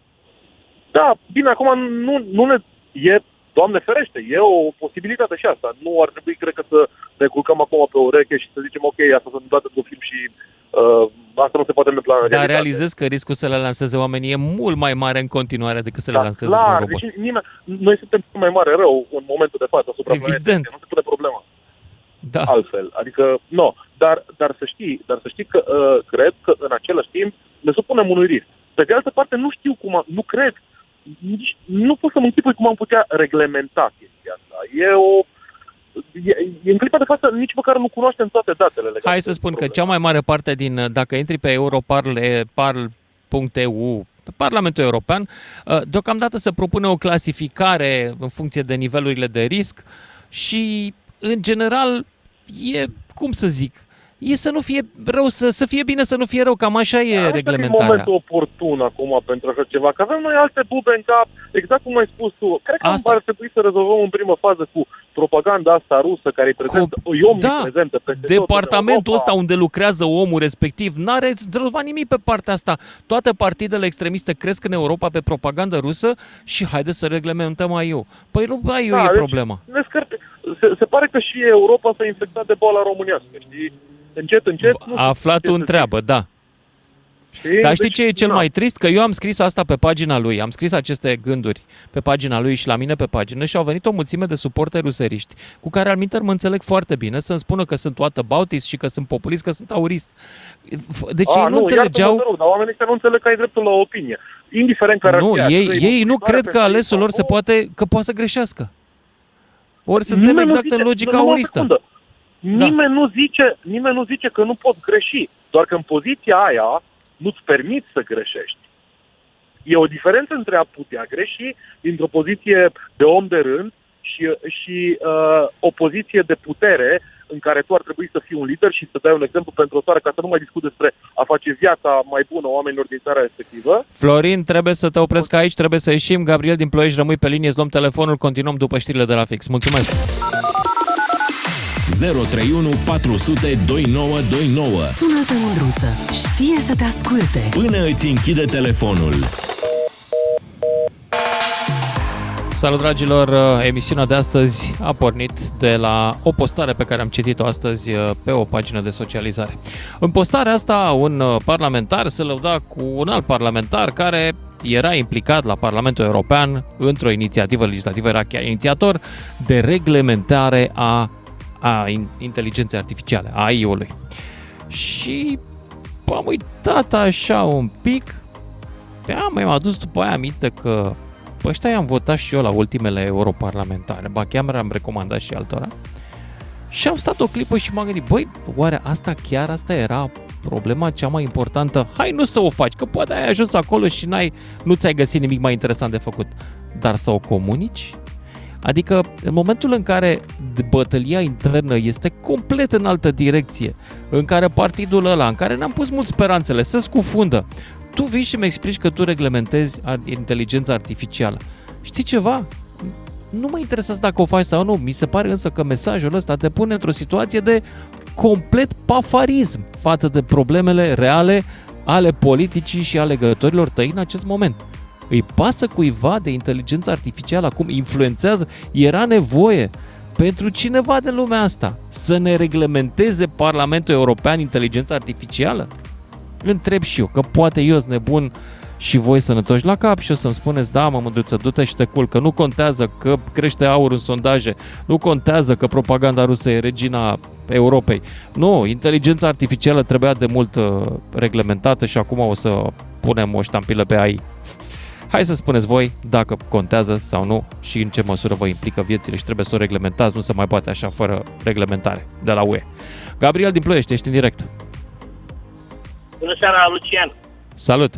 Da, bine, acum nu, nu ne... E, Doamne ferește, e o posibilitate și asta. Nu ar trebui, cred că, să ne culcăm acum pe ureche și să zicem, ok, asta s-a întâmplat într-un film și uh, asta nu se poate întâmpla în Dar realitate. realizez că riscul să le lanseze oamenii e mult mai mare în continuare decât să le Da, lanseze un clar, robot. deci nimeni, noi suntem cel mai mare rău în momentul de față asupra Evident. planetei, nu se pune problema. Da. Altfel, adică, nu, dar, dar să știi, dar să știi că uh, cred că în același timp ne supunem unui risc. Pe de altă parte, nu știu cum, a, nu cred, nici, nu pot să mă închipui cum am putea reglementa chestia asta. E o, e, e în clipa de față nici măcar nu cunoaștem toate datele legate. Hai să spun că cea mai mare parte din, dacă intri pe europarl.eu, pe Parlamentul European, uh, deocamdată se propune o clasificare în funcție de nivelurile de risc și, în general, e, cum să zic, e să nu fie rău, să, să fie bine, să nu fie rău, cam așa e Asta e reglementarea. momentul oportun acum pentru așa ceva, că avem noi alte bube în cap, exact cum ai spus tu. Cred că Asta. ar trebui să rezolvăm în primă fază cu propaganda asta rusă care e prezentă, e omniprezentă peste tot în Departamentul Europa. ăsta unde lucrează omul respectiv n-are rezolvat nimic pe partea asta. Toate partidele extremiste cresc în Europa pe propagandă rusă și haide să reglementăm AIU. Păi nu AIU Da, e deci problema. Ne scărpe. Se, se pare că și Europa s-a infectat de boala românească, știi? Încet, încet. nu A aflat știu ce un să treabă, da. Știi? Dar știi Deci, ce e cel na. mai trist? Că eu am scris asta pe pagina lui, am scris aceste gânduri pe pagina lui și la mine pe pagină și au venit o mulțime de suporteri ruseriști cu care al minter mă înțeleg foarte bine să-mi spună că sunt toată bautist și că sunt populist, că sunt aurist. Deci A, ei nu, înțelegeau... iartă-mă, dar oamenii ăștia nu înțeleg că ai dreptul la opinie. Indiferent care Nu, ar fi ei, trei ei nu motivare cred pe că care alesul îi lor se fac, poate, că poate să greșească. Ori suntem Nimeni nu exact zice- în logica numai o auristă. secundă. Nimeni, nu zice, nimeni nu zice că nu poți greși, doar că în poziția aia nu-ți permiți să greșești. E o diferență între a putea greși dintr-o poziție de om de rând și, și uh, o poziție de putere în care tu ar trebui să fii un lider și să dai un exemplu pentru o țară ca să nu mai discut despre a face viața mai bună oamenilor din țara respectivă. Florin, trebuie să te opresc aici, trebuie să ieșim. Gabriel din Ploiești, rămâi pe linie, îți luăm telefonul, continuăm după știrile de la fix. Mulțumesc! 031 400 2929. Sună-te, Mândruță. Știe să te asculte. Până îți închide telefonul. Salut dragilor, emisiunea de astăzi a pornit de la o postare pe care am citit-o astăzi uh, pe o pagină de socializare. În postarea asta, un uh, parlamentar se lăuda cu un alt parlamentar care era implicat la Parlamentul European într-o inițiativă legislativă, era chiar inițiator de reglementare a, a in- inteligenței artificiale, a AI-ului. Și am uitat așa un pic, am mai adus după aia aminte că pe ăștia i-am votat și eu la ultimele europarlamentare, ba chiar am recomandat și altora. Și am stat o clipă și m-am gândit, băi, oare asta chiar asta era problema cea mai importantă? Hai nu să o faci, că poate ai ajuns acolo și n-ai, nu ți-ai găsit nimic mai interesant de făcut. Dar să o comunici? Adică în momentul în care bătălia internă este complet în altă direcție, în care partidul ăla, în care ne-am pus mult speranțele, se scufundă, tu vii și mi explici că tu reglementezi ar- inteligența artificială. Știi ceva? Nu mă interesează dacă o faci sau nu. Mi se pare însă că mesajul ăsta te pune într-o situație de complet pafarism față de problemele reale ale politicii și alegătorilor tăi în acest moment. Îi pasă cuiva de inteligența artificială acum, influențează, era nevoie pentru cineva din lumea asta să ne reglementeze Parlamentul European inteligența artificială? Întreb și eu, că poate eu sunt nebun și voi sănătoși la cap și o să-mi spuneți, da, mă mândruță, du-te și te cul, că nu contează că crește aur în sondaje, nu contează că propaganda rusă e regina Europei. Nu, inteligența artificială trebuia de mult uh, reglementată și acum o să punem o ștampilă pe AI. Hai să spuneți voi dacă contează sau nu și în ce măsură vă implică viețile și trebuie să o reglementați, nu se mai poate așa fără reglementare de la UE. Gabriel din Ploiești, ești în direct. Bună seara, Lucian. Salut!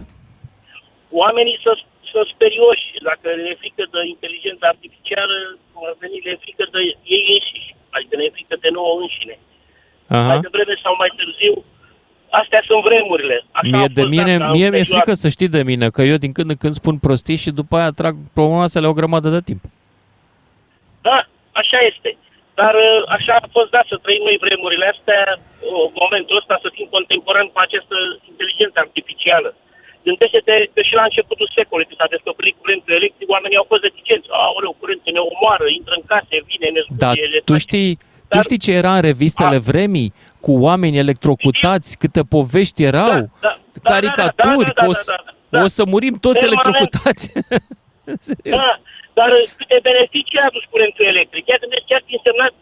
Oamenii să să sperioși. Dacă le e frică de inteligența artificială, cum ar veni, le e frică de ei înșiși. Adică le e frică de nouă înșine. Aha. Mai devreme sau mai târziu, astea sunt vremurile. Așa Mie, a de fost mine, asta mie în mi-e perioada- frică să știi de mine, că eu din când în când spun prostii și după aia trag promoasele o grămadă de timp. Da, așa este. Dar uh, așa a fost dat să trăim noi vremurile astea, uh, momentul ăsta, să fim contemporan cu această inteligență artificială. Gândește-te că și la începutul secolului, când s-a descoperit curentul electric, oamenii au fost reticenți. Aoleu, curentul ne omoară, intră în case, vine, ne scutie, Dar le tu face. știi, tu știi ce era în revistele vremii? Cu oameni electrocutați, câte povești erau, da, caricaturi, da, da, că o, da, să, da, da. o să murim toți Permanent. electrocutați. Da, dar uh, câte beneficii a adus curentul electric? Chiar gândesc ce ar fi însemnat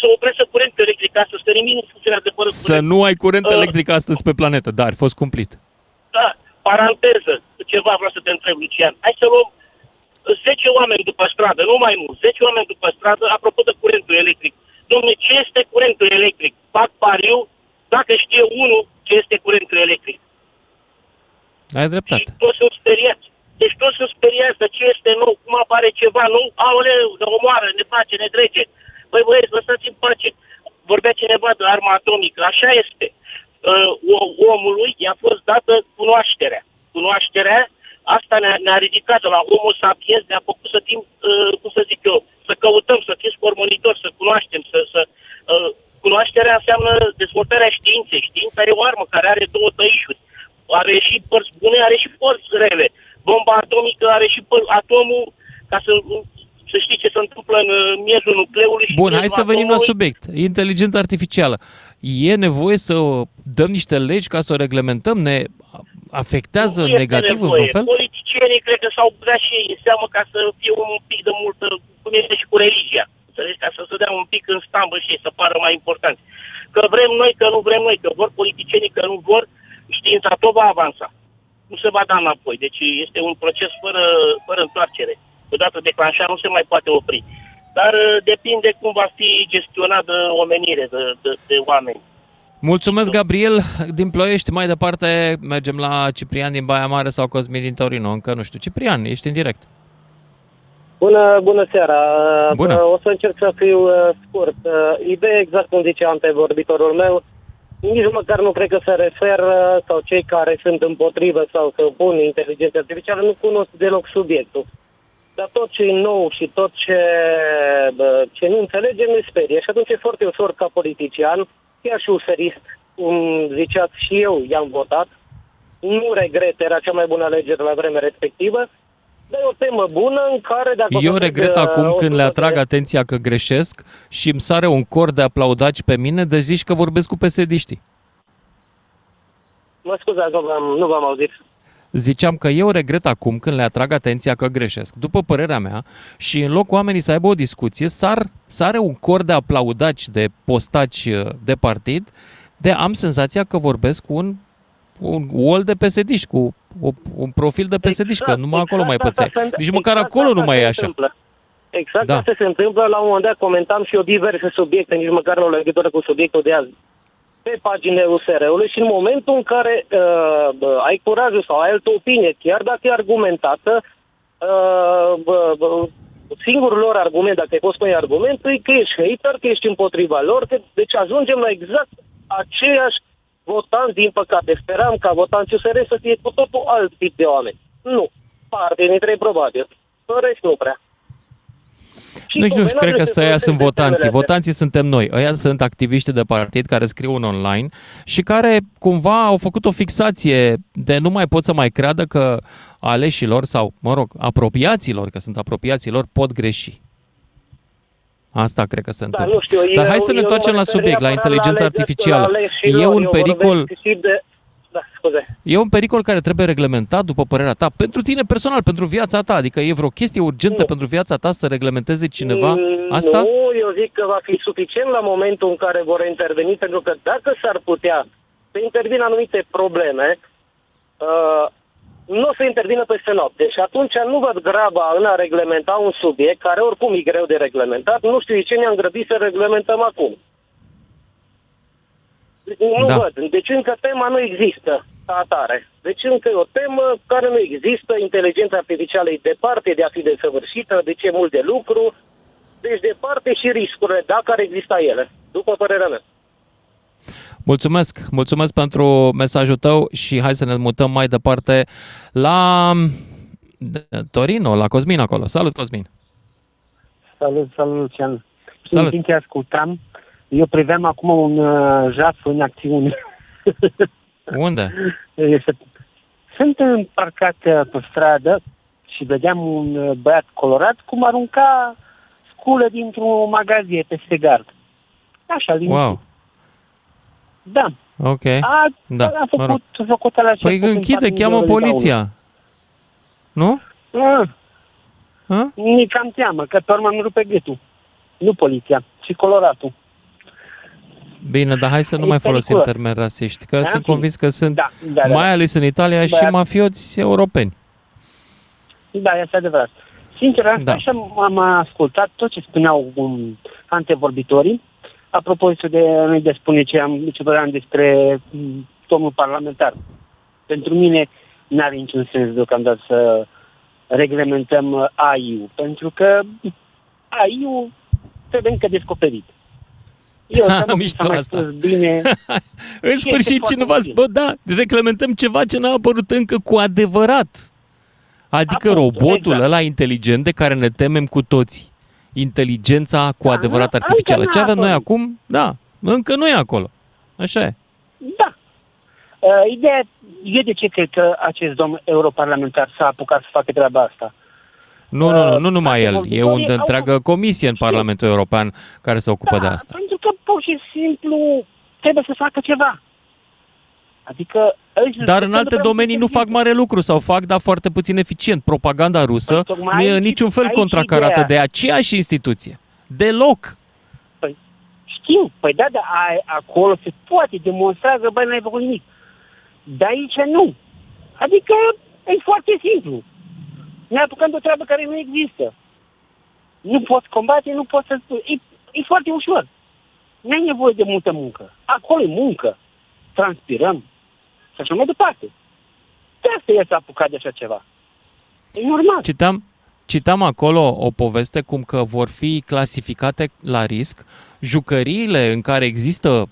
să oprească curentul electric astăzi, că nimic nu funcționează fără Să curent. nu ai curent Uh, electric astăzi pe planetă, dar ai fost cumplit. Da, paranteză, ceva vreau să te întreb, Lucian. Hai să luăm 10 oameni după stradă, nu mai mult, 10 oameni după stradă, apropo de curentul electric. Dom'le, ce este curentul electric? Fac pariu dacă știe unul ce este curentul electric. Ai dreptate. Toți sunt speriați. Deci toți sunt speriați de ce este nou, cum apare ceva nou, aoleu, ne omoară, ne face, ne trece. Păi băieți, lăsați-mi pace. Vorbea cineva de arma atomică, așa este. Uh, o- omului i-a fost dată cunoașterea. Cunoașterea asta ne-a, ne-a ridicat de la homo sapiens, ne-a făcut să fim, uh, cum să zic eu, să căutăm, să fim spormonitori, să cunoaștem, să... să uh, cunoașterea înseamnă dezvoltarea științei. Știința e o armă care are două tăișuri. Are și părți bune, are și părți rele. Bomba atomică are și păr- atomul, ca să, să știi ce se întâmplă în uh, miezul nucleului. și Bun, miezul hai să venim la atomului. subiect. Inteligența artificială. E nevoie să dăm niște legi ca să o reglementăm? Ne afectează Nu este negativ în nevoie. vreun fel? Politicienii cred că s-au băgat și ei în seamă ca să fie un pic de multă, cum este și cu religia. Înțelegi? Ca să se dea un pic în stambă și ei să pară mai important. Că vrem noi, că nu vrem noi, că vor politicienii, că nu vor, știința tot va avansa. Nu se va da înapoi. Deci este un proces fără, fără întoarcere. Odată declanșat nu se mai poate opri. Dar uh, depinde cum va fi gestionat de omenire, de, de, de oameni. Mulțumesc, Gabriel, din Ploiești. Mai departe mergem la Ciprian din Baia Mare sau Cosmin din Torino. Încă nu știu. Ciprian, ești în direct. Bună, bună seara. Bună. Uh, O să încerc să fiu uh, scurt. Uh, Ideea exact cum zice antevorbitorul meu, nici măcar nu cred că se referă sau cei care sunt împotrivă sau să opun inteligența artificială nu cunosc deloc subiectul. Dar tot ce e nou și tot ce, bă, ce nu înțelegem ne sperie. Și atunci e foarte ușor ca politician, chiar și userist, cum ziceați și eu i-am votat, nu regret, era cea mai bună alegere la vremea respectivă, dar e o temă bună în care dacă... o Eu să regret trec, acum uh, când le 100 atrag de- atenția că greșesc și îmi sare un cor de aplaudaci pe mine, de zici că vorbesc cu psd Mă scuzați, nu v-am, nu v-am auzit. Ziceam că eu regret acum când le atrag atenția că greșesc, după părerea mea, și în loc oamenii să aibă o discuție, sar, sare un cor de aplaudaci, de postaci uh, de partid, de am senzația că vorbesc cu un, un wall de psd cu o, un profil de psd că numai acolo mai asta pățeai. se- Nici măcar exact acolo nu asta mai se e așa. întâmplă. Exact Da. asta se întâmplă. La un moment dat comentam și eu diverse subiecte, nici măcar nu au legătură cu subiectul de azi, pe paginile USR-ului și în momentul în care uh, bă, ai curajul sau ai altă opinie, chiar dacă e argumentată, uh, bă, bă, singurul lor argument, dacă îi poți spune argument, e că ești hater, că ești împotriva lor, că, deci ajungem la exact aceiași votanți, din păcate. Speram ca votanții USR să fie cu totul alt tip de oameni. Nu. Parte dintre ei probabil. În rest nu prea. Și Nici nu convenabil cred că să să aia sunt folosesc votanții. temele Votanții suntem noi. Ăia sunt activiști de partid care scriu în online și care cumva au făcut o fixație de nu mai pot să mai creadă că aleșilor sau, mă rog, apropiaților, că sunt apropiaților, pot greși. Asta cred că se Da, întâmplă. nu știu, Dar eu- hai să ne eu nu întoarcem mă la refer subiect, la neapărat inteligența alegeți- artificială. la aleșilor, E un eu pericol vorbesc și de... Da, scuze. E un pericol care trebuie reglementat, după părerea ta, pentru tine personal, pentru viața ta. Adică e vreo chestie urgentă pentru viața ta să reglementeze cineva Mm, asta? Nu, eu zic că va fi suficient la momentul în care vor interveni, pentru că dacă s-ar putea să intervină anumite probleme, uh, nu o să intervină peste noapte. Și atunci nu văd graba în a reglementa un subiect care oricum e greu de reglementat. Nu știu de ce ne-am grăbit să reglementăm acum. Nu Da. văd. Deci încă tema nu există ca atare. Deci încă e o temă care nu există. Inteligența artificială e departe de a fi desăvârșită, de ce mult de lucru. Deci departe și riscurile, dacă ar exista ele, după părerea mea. Mulțumesc, mulțumesc pentru mesajul tău și hai să ne mutăm mai departe la Torino, la Cosmin acolo. Salut, Cosmin! Salut, salut, Lucian. Salut. În timp ce ascultam, eu priveam acum un uh, jaf în acțiune. Unde? Este... Sunt împarcat uh, pe stradă și vedeam un uh, băiat colorat cum arunca scule dintr-o magazie peste gard. Așa, liniștit. Wow, Da. ok. A, Da, a mă rog. făcut socoteala și a Păi făcut închide, în cheamă parking de poliția. Nu? Ah, Ha? Mi cam teamă, că pe urmă nu rupe gâtul. Nu poliția, ci coloratul. Bine, dar hai să nu E mai folosim periculos. termeni rasiști, că Da, sunt fi. convins că sunt, Da, da, da. mai ales în Italia, și Da. mafioți europeni. Da, este adevărat. Sincer, asta Da. da. așa am ascultat tot ce spuneau um, antevorbitorii. Apropo de nu de spune ce am ce vorbeam despre um, domnul parlamentar. Pentru mine nu are niciun sens deocamdată să reglementăm uh, AI-ul, pentru că AI-ul trebuie încă descoperit. Eu Ha, să mă mișto am mai asta. spus bine. În Și sfârșit, este cineva foarte zice, bă, da, reglementăm ceva ce n-a apărut încă cu adevărat. Adică Apuntul, robotul exact. ăla inteligent de care ne temem cu toții. Inteligența cu adevărat încă artificială. n-a Ce avem noi apărut. acum? Da, încă nu e acolo. Așa e. Da. Uh, ideea e de ce cred că acest domn europarlamentar s-a apucat să facă treaba asta. Nu, nu, nu, nu numai el. E o antevorbitorii au- întreagă comisie în Parlamentul European care se ocupă de asta. Pentru că pur și simplu trebuie să facă ceva. Adică aici Dar în nu alte prea domenii nu fac mare lucru sau fac, dar foarte puțin eficient. Propaganda rusă Păi, tocmai nu e în aici- niciun fel aici contracarată ideea. de aceeași instituție. Deloc. Știu, păi da, dar a, acolo se poate demonstra că, băi, n-ai făcut nimic. Dar aici nu. Adică e foarte simplu. Ne apucăm de o treabă care nu există. Nu poți combate, nu poți să spui. E, e foarte ușor. Nu ai nevoie de multă muncă. Acolo e muncă. Transpirăm. Și așa mai departe. De asta el s-a apucat de așa ceva. E normal. Citam, citam acolo o poveste cum că vor fi clasificate la risc jucăriile în care există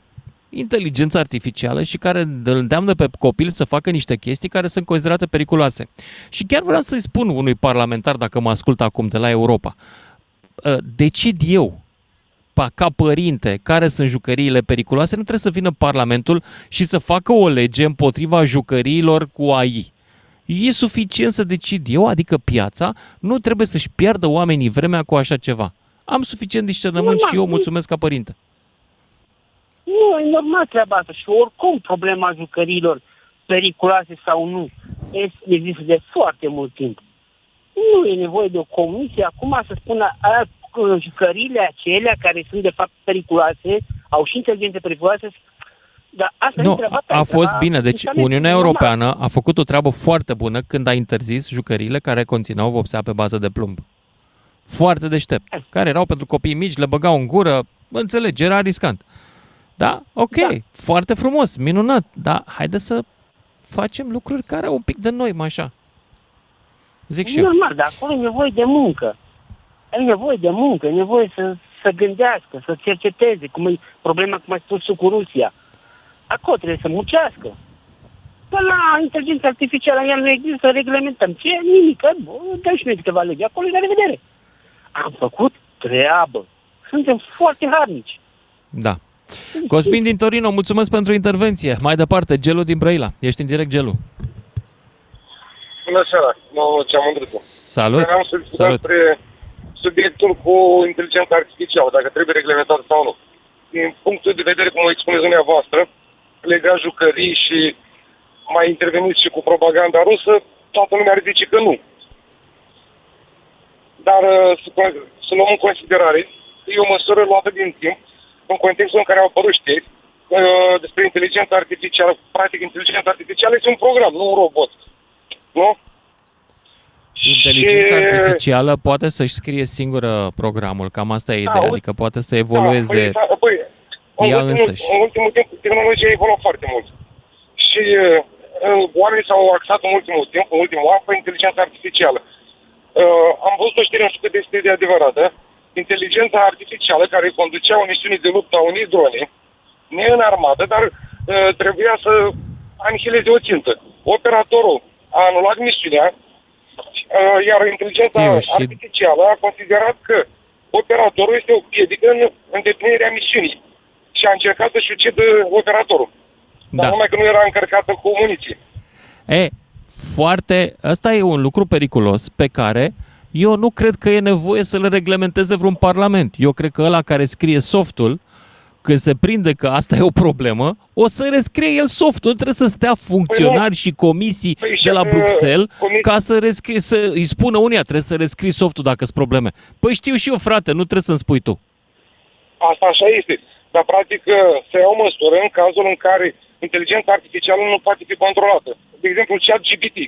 inteligență artificială și care îl îndeamnă pe copil să facă niște chestii care sunt considerate periculoase. Și chiar vreau să-i spun unui parlamentar, dacă mă ascultă acum de la Europa, uh, decid eu, pa- ca părinte, care sunt jucăriile periculoase, nu trebuie să vină Parlamentul și să facă o lege împotriva jucăriilor cu AI. E suficient să decid eu, adică piața, nu trebuie să-și piardă oamenii vremea cu așa ceva. Am suficient discernământ Normal, și eu nu- mulțumesc ca părinte. Nu, e normal treaba asta. Și oricum problema jucăriilor periculoase sau nu es- există de foarte mult timp. Nu e nevoie de o comisie acum să spună a, jucăriile acelea care sunt de fapt periculoase, au și inteligențe periculoase, dar asta e Nu, treaba ta, a e fost la bine. Deci instrumente, Uniunea e normal. Europeană a făcut o treabă foarte bună când a interzis jucăriile care conțineau vopsea pe bază de plumb. Foarte deștept. Care erau pentru copii mici, le băgau în gură, înțelegi, era riscant. Da? Ok, da. foarte frumos, minunat, dar haide să facem lucruri care au un pic de noi, mă așa. Zic și E eu. normal, dar acolo e nevoie de muncă. E nevoie de muncă, e nevoie să, să gândească, să cerceteze, cum e problema, cum ai spus tu, cu Rusia. Acolo trebuie să muncească. Până la inteligența artificială, ea nu există, să reglementăm. Ce? Nimic, că, bă, dă și noi câteva legi. Acolo e la revedere. Am făcut treabă. Suntem foarte harnici. Da. Cosmin din Torino, mulțumesc pentru intervenție. Mai departe, Gelu din Brăila. Ești în direct, Gelu. Bună seara, mă ce am îndrăzit. Salut. Vreau să discutăm Salut. despre subiectul cu inteligența artificială, dacă trebuie reglementată sau nu. Din punctul de vedere, cum o expuneți dumneavoastră, legat jucării și mai interveniți și cu propaganda rusă, toată lumea ar zice că nu. Dar uh, să, con- să luăm în considerare că e o măsură luată din timp, în contextul în care au apărut știri uh, despre inteligența artificială. Practic, inteligența artificială este un program, nu un robot. Nu? Inteligența Și- artificială poate să-și scrie singură programul, cam asta e ideea, uite. adică poate să evolueze Da, păi, da, păi, în, ea ultimul, însăși. în ultimul timp, tehnologia a evoluat foarte mult. Și uh, oamenii s-au axat în ultimul timp, în ultimul an, pe inteligența artificială. Uh, am văzut o știre, nu știu cât este de adevărată, inteligența artificială care conducea o misiune de luptă a unei drone, neînarmată, dar uh, trebuia să anihileze o țintă. Operatorul a anulat misiunea, uh, iar inteligența Știu, și- artificială a considerat că operatorul este o piedică în îndeplinirea misiunii și a încercat să-și ucidă operatorul. Dar Da. numai că nu era încărcată cu muniție. E, foarte, ăsta e un lucru periculos pe care eu nu cred că e nevoie să le reglementeze vreun parlament. Eu cred că ăla care scrie softul, când se prinde că asta e o problemă, o să rescrie el softul. Trebuie să stea funcționari și comisii Păi și, de la uh, Bruxelles comisii- ca să, rescrie, să îi spună unia, trebuie să rescrii softul dacă sunt probleme. Păi știu și eu, frate, nu trebuie să-mi spui tu. Asta așa este. Dar, practic, uh, se iau măsură în cazul în care inteligența artificială nu poate fi controlată. De exemplu, chat GPT.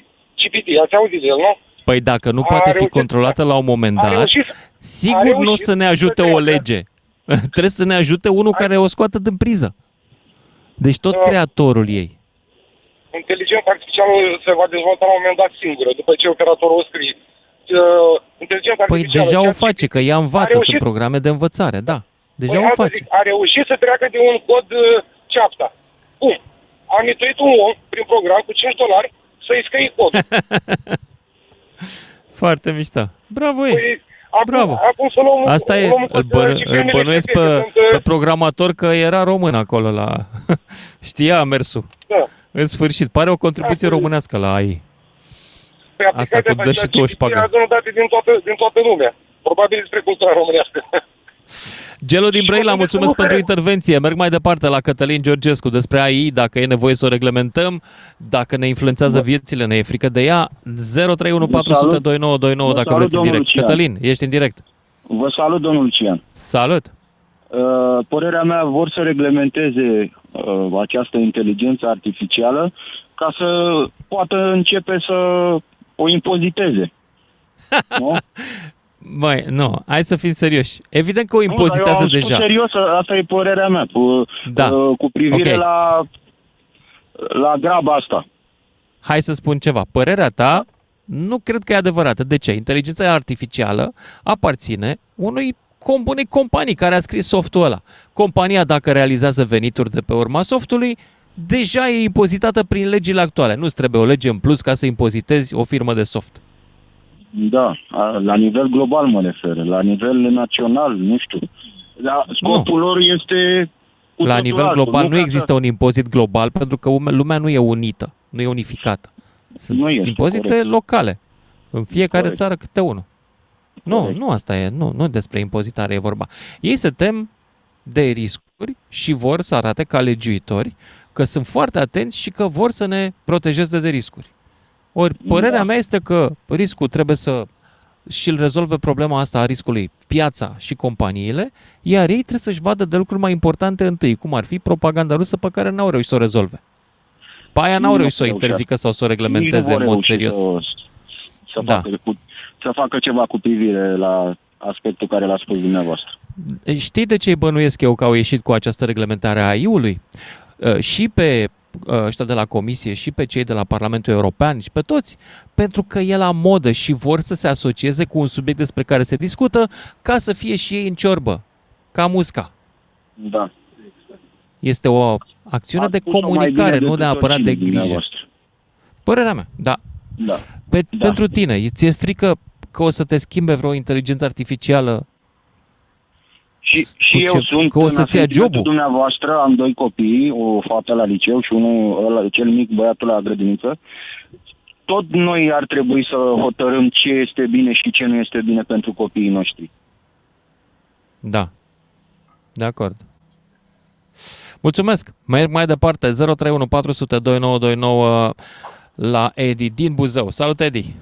GPT, ați auzit de el, nu? Păi dacă nu A poate fi reușit- controlată la un moment a dat, reușit- a sigur nu o reușit să ne să ajute o creeze. lege. Trebuie să ne ajute unul care o scoată din priză. Deci tot Da. creatorul ei. Inteligența artificială se va dezvolta la un moment dat singură, după ce operatorul o scrie. Uh, inteligența Păi artificială... deja o chat face, că ea a învață, reușit- sunt programe de învățare, da. Deja Păi, o asta face. Zic, a reușit să treacă de un cod uh, ceapta. Bun. A mituit un om prin program cu 5 dolari să-i scrie cod. Foarte mișto. Bravo ei. Păi, acum, Bravo. Acum să luăm, Asta e, luăm în îl, considerare bă, și îl firmele bănuiesc știpe, că pe, sunt, uh, pe programator că era român acolo la... Știa mersul. Da. În sfârșit, pare o contribuție românească la AI. Pe Asta cu aplicația dă și tu o ChatGPT șpagă. adună date din toată, din toată lumea. Probabil despre cultura românească. Gelo din Brăila, Oamenii mulțumesc care- pentru intervenție. Merg mai departe la Cătălin Georgescu despre AI, dacă e nevoie să o reglementăm, dacă ne influențează viețile, ne e frică de ea. 031 400 2929 dacă salut, vreți în domnul direct. Lucian. Cătălin, ești în direct. Vă salut, domnul Lucian. Salut. Uh, părerea mea, vor să reglementeze uh, această inteligență artificială ca să poată începe să o impoziteze. nu? Băi, nu, hai să fim serioși. Evident că o Nu, dar impozitează eu am spus deja. serios, asta e părerea mea, cu, Da. uh, cu privire Ok. la, la graba asta. Hai să spun ceva. Părerea ta nu cred că e adevărată. De ce? Inteligența artificială aparține unui com- unei companii care a scris softul ăla. Compania, dacă realizează venituri de pe urma softului, deja e impozitată prin legile actuale. Nu-ți trebuie o lege în plus ca să impozitezi o firmă de soft. Da, a- la nivel global mă refer, la nivel național, nu știu. Dar scopul lor este cu La totul nivel altul, global nu ca să- există un impozit global pentru că ume- lumea nu e unită, nu e unificată. Sunt Nu este, impozite corect. locale. În fiecare Corect. țară câte unul. Nu, Corect. nu asta e, nu, nu despre impozitare e vorba. Ei se tem de riscuri și vor să arate ca legiuitori că sunt foarte atenți și că vor să ne protejeze de riscuri. Ori părerea Da. mea este că riscul trebuie să și îl rezolve problema asta a riscului piața și companiile, iar ei trebuie să-și vadă de lucruri mai importante întâi, cum ar fi propaganda rusă pe care n-au reușit să o rezolve. Pe aia n-au Nu reușit să o reușește. interzică sau să o Nici nu reglementeze vor în mod reuși serios. Să, să, Da. facă, cu, să facă ceva cu privire la aspectul care l-a spus dumneavoastră. Știi de ce îi bănuiesc eu că au ieșit cu această reglementare a AI-ului? Uh, Și pe uh, ăștia de la Comisie, și pe cei de la Parlamentul European, și pe toți, pentru că e la modă și vor să se asocieze cu un subiect despre care se discută, ca să fie și ei în ciorbă, ca musca. Da. Este o acțiune Ați de spus-o mai comunicare, bine nu decât neapărat de oricine grijă. dumneavoastră. Părerea mea, da. Da. Pe, da. Pentru tine, ți-e frică că o să te schimbe vreo inteligență artificială? Și, Cu și eu ce- sunt că o în să-ți ia asentimentul jobul? dumneavoastră, am doi copii, o fată la liceu și unul, ăla, cel mic, băiatul la grădiniță. Tot noi ar trebui să hotărâm ce este bine și ce nu este bine pentru copiii noștri. Da. De acord. Mulțumesc. Merg mai departe. 031 400 2929 la Edi din Buzău. Salut, Edi.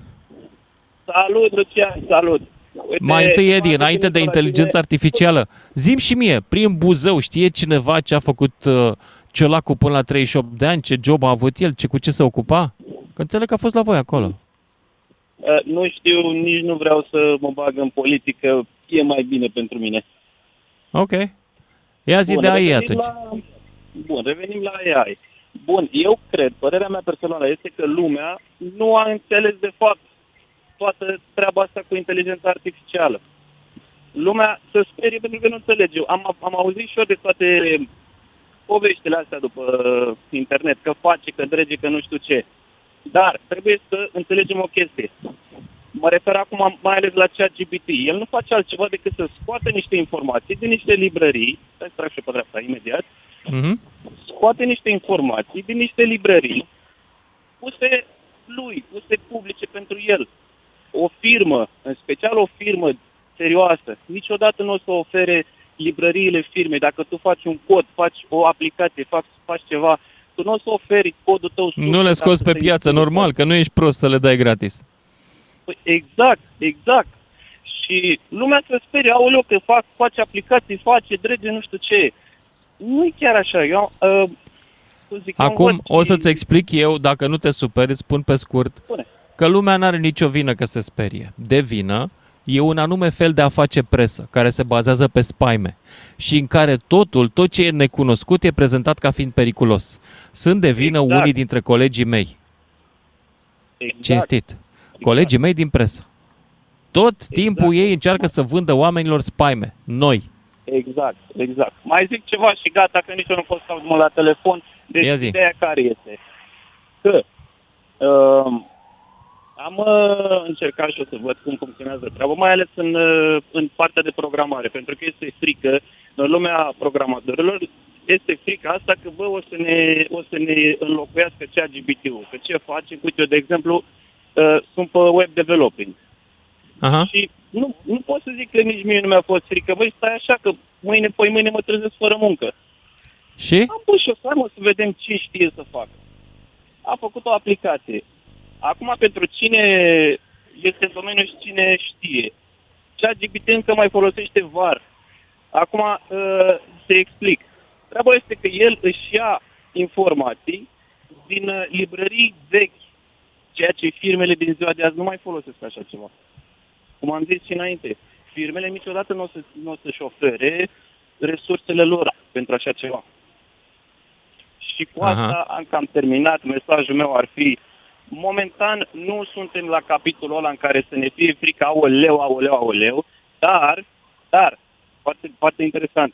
Salut, Lucian, salut. Uite, Mai întâi, Edi, m-am înainte de gândit la inteligența tine. artificială, zim și mie, prin Buzău, știe cineva ce a făcut uh, Ciolacu până la 38 de ani, ce job a avut el, ce cu ce se ocupa? Că înțeleg că a fost la voi acolo. Uh, Nu știu, nici nu vreau să mă bag în politică, e mai bine pentru mine. Ok. Ia zi Bun, de AI revenim atunci. La... Bun, revenim la AI. Bun, eu cred, părerea mea personală este că lumea nu a înțeles de fapt toată treaba asta cu inteligența artificială. Lumea se sperie pentru că nu înțelege. Am, am auzit și eu de toate poveștile astea după internet, că face, că drege, că nu știu ce. Dar trebuie să înțelegem o chestie. Mă refer acum mai ales la cea GPT. El nu face altceva decât să scoate niște informații din niște librării, stai să trag și pe dreapta imediat, Mhm. scoate niște informații din niște librării puse lui, puse publice pentru el. O firmă, în special o firmă serioasă, niciodată nu o să ofere librăriile firmei. Dacă tu faci un cod, faci o aplicație, faci, faci ceva, tu nu o să oferi codul tău. sus Nu le ca scoți să pe se piață, impună. normal, că nu ești prost să le dai gratis. Păi exact, exact. Și lumea se sperie, aoleu, că fac, face aplicații, face drege, nu știu ce. Nu e chiar așa. Eu, uh, cum zic, eu Acum învăț o și- să-ți explic eu, dacă nu te superi, îți spun pe scurt, Spune. Că lumea n-are nicio vină că se sperie. De vină e un anume fel de a face presă, care se bazează pe spaime și în care totul, tot ce e necunoscut, e prezentat ca fiind periculos. Sunt de vină Exact. unii dintre colegii mei, Exact. cinstit, colegii mei din presă. Tot timpul ei încearcă să vândă oamenilor spaime, noi. Exact, exact. Mai zic ceva și gata, că nici eu nu pot să mă la telefon. Deci Ia zi. ideea care este? Că uh, am uh, încercat și o să văd cum funcționează treaba, mai ales în, uh, în partea de programare, pentru că este frică, în lumea programatorilor, este frica asta că, bă, o să ne, o să ne înlocuiască cea GPT-ul. Că ce facem? Uite, eu, de exemplu, uh, sunt pe web developing. Aha. Și nu, nu pot să zic că nici mie nu mi-a fost frică. Băi, stai așa că mâine, poi mâine mă trezesc fără muncă. Și? Am pus și o să mă să vedem ce știe să facă. A făcut o aplicație. Acum, pentru cine este în domeniu și cine știe, ChatGPT încă mai folosește VAR. Acum, uh, se explic. Treaba este că el își ia informații din uh, librării vechi, ceea ce firmele din ziua de azi nu mai folosesc așa ceva. Cum am zis și înainte, firmele niciodată nu o, să, nu o să-și ofere resursele lor pentru așa ceva. Și cu Aha. asta am cam terminat. Mesajul meu ar fi, momentan nu suntem la capitolul ăla în care să ne fie frică, aoleu, aoleu, aoleu, dar, dar, foarte, foarte interesant,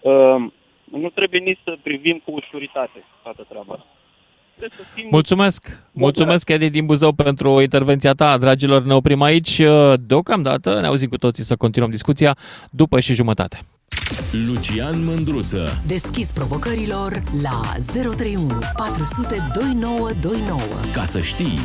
um, nu trebuie nici să privim cu ușuritate toată treaba asta. Trebuie să fim Mulțumesc! Mulțumesc, Edi din Buzău, pentru intervenția ta. Dragilor, ne oprim aici. Deocamdată ne auzim cu toții să continuăm discuția după și jumătate. Lucian Mândruță. Deschis provocărilor la 031 400 2929. Ca să știi.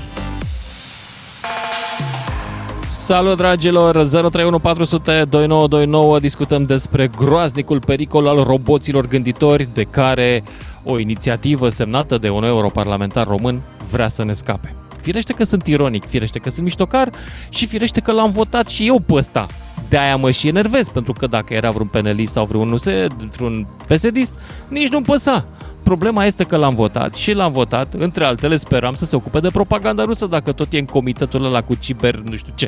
Salut, dragilor! 031 400 2929 discutăm despre groaznicul pericol al roboților gânditori de care o inițiativă semnată de un europarlamentar român vrea să ne scape. Firește că sunt ironic, firește că sunt miștocar și firește că l-am votat și eu pe ăsta. De-aia mă și enervez, pentru că dacă era vreun penelist sau vreun USE, vreun pesedist, nici nu-mi păsa. Problema este că l-am votat și l-am votat, între altele speram să se ocupe de propaganda rusă dacă tot e în comitetul ăla cu ciber nu știu ce.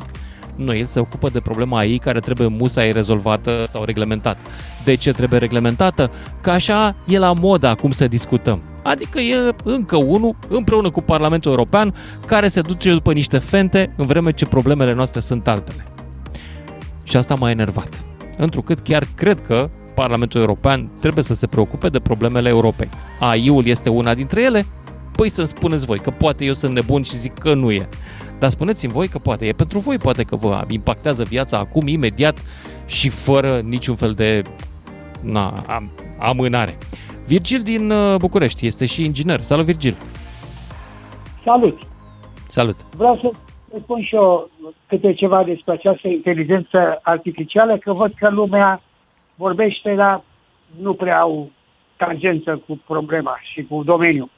Nu, el se ocupă de problema ei care trebuie musai rezolvată sau reglementată. De ce trebuie reglementată? Că așa e la modă acum să discutăm. Adică e încă unul, împreună cu Parlamentul European, care se duce după niște fente, în vreme ce problemele noastre sunt altele. Și asta m-a enervat. Întrucât chiar cred că Parlamentul European trebuie să se preocupe de problemele Europei. AI-ul este una dintre ele? Păi să-mi spuneți voi că poate eu sunt nebun și zic că nu e. Dar spuneți-mi voi că poate e pentru voi, poate că vă impactează viața acum, imediat și fără niciun fel de na, am, amânare. Virgil din uh, București este și inginer. Salut, Virgil! Salut! Salut! Vreau să să spun și eu câte ceva despre această inteligență artificială, că văd că lumea vorbește, dar nu prea au tangență cu problema și cu domeniul.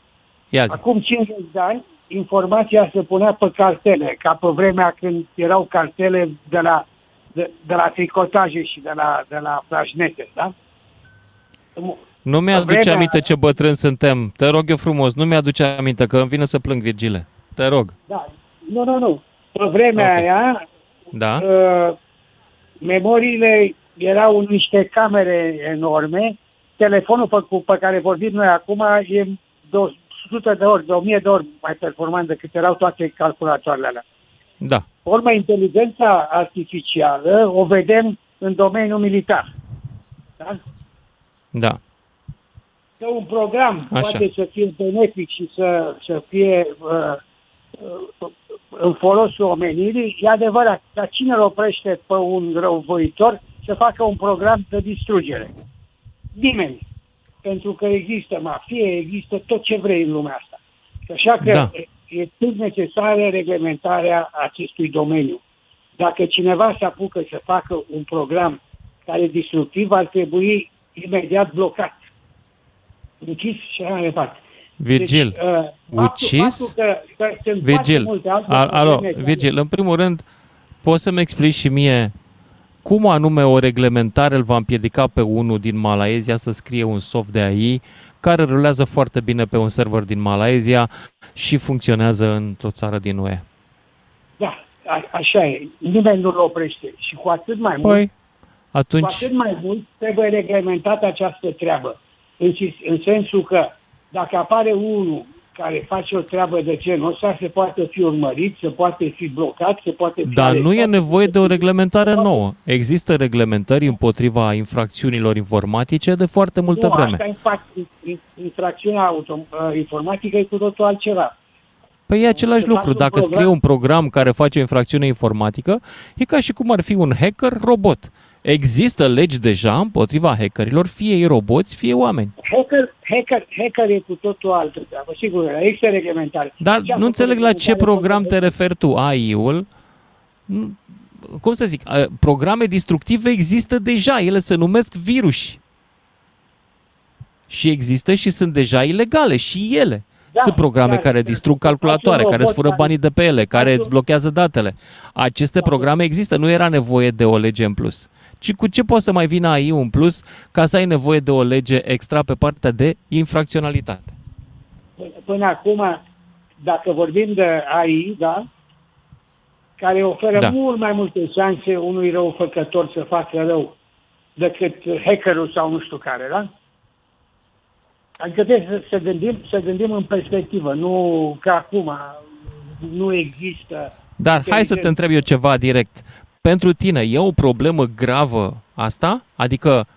Ia zi. Acum 50 de ani, informația se punea pe cartele, ca pe vremea când erau cartele de la, de, de la tricotaje și de la, de la plașnete, da? Nu mi-aduce vremea- aminte ce bătrân suntem. Te rog eu frumos, nu mi-aduce aminte că îmi vine să plâng, Virgile. Te rog. Da. Nu, nu, nu. Pe vremea Ok. aia, Da? uh, memoriile erau în niște camere enorme. Telefonul pe, cu, pe care vorbim noi acum e 200 de ori, de 1000 de ori mai performant decât erau toate calculatoarele alea. Da. Pe urmă, inteligența artificială o vedem în domeniul militar. Da? Da. Că un program Așa. poate să fie benefic și să, să fie uh, uh, în folosul omenirii, e adevărat. Dar cine îl oprește pe un răuvoitor să facă un program de distrugere? Nimeni. Pentru că există mafie, există tot ce vrei în lumea asta. Așa că Da. e tot necesară reglementarea acestui domeniu. Dacă cineva se apucă să facă un program care e destructiv, ar trebui imediat blocat. Închis și așa mai departe. Virgil, Deci, uh, faptul, ucis? Faptul că, că sunt Virgil, foarte multe alte a, alo, probleme care- Virgil, în primul rând, poți să-mi explici și mie cum anume o reglementare îl va împiedica pe unul din Malaezia să scrie un soft de AI care rulează foarte bine pe un server din Malaezia și funcționează într-o țară din UE. Da, a, așa e. Nimeni nu-l oprește. Și cu atât mai mult, Păi, cu atunci, atât mai mult trebuie reglementată această treabă. În, sis- în sensul că dacă apare unul care face o treabă de genul ăsta, se poate fi urmărit, se poate fi blocat, se poate fi dar nu e arestat. nevoie de o reglementare nouă. Există reglementări împotriva infracțiunilor informatice de foarte multă nu, vreme. Asta, infrac- infracțiunea auto, uh, informatică e cu totul altceva. Păi e același Se face lucru. un Dacă program- scrie un program care face o infracțiune informatică, e ca și cum ar fi un hacker robot. Există legi deja împotriva hackerilor, fie ei roboți, fie oameni. Hacker, hacker, hacker e cu totul altă treabă. Sigur, există reglementare. Dar Ce a nu făcut înțeleg la ce reglementarea program te pentru- referi tu. AI-ul, nu- cum să zic, uh, programe distructive există deja, ele se numesc virus. Și există și sunt deja ilegale și ele. Da, sunt programe da, care da. distrug calculatoare, Faci un care îți robot fură care- banii de pe ele, care îți blochează datele. Aceste programe există, nu era nevoie de o lege în plus. Ci cu ce poate să mai vină AI în plus ca să ai nevoie de o lege extra pe partea de infracționalitate? Până acum, dacă vorbim de AI, da, care oferă Da. da. mult mai multe șanse unui răufăcător să facă rău decât hackerul sau nu știu care, da? Adică trebuie să, să, gândim, să gândim în perspectivă, nu ca acum nu există. Dar hai să te întreb eu ceva direct. Pentru tine e o problemă gravă asta? Adică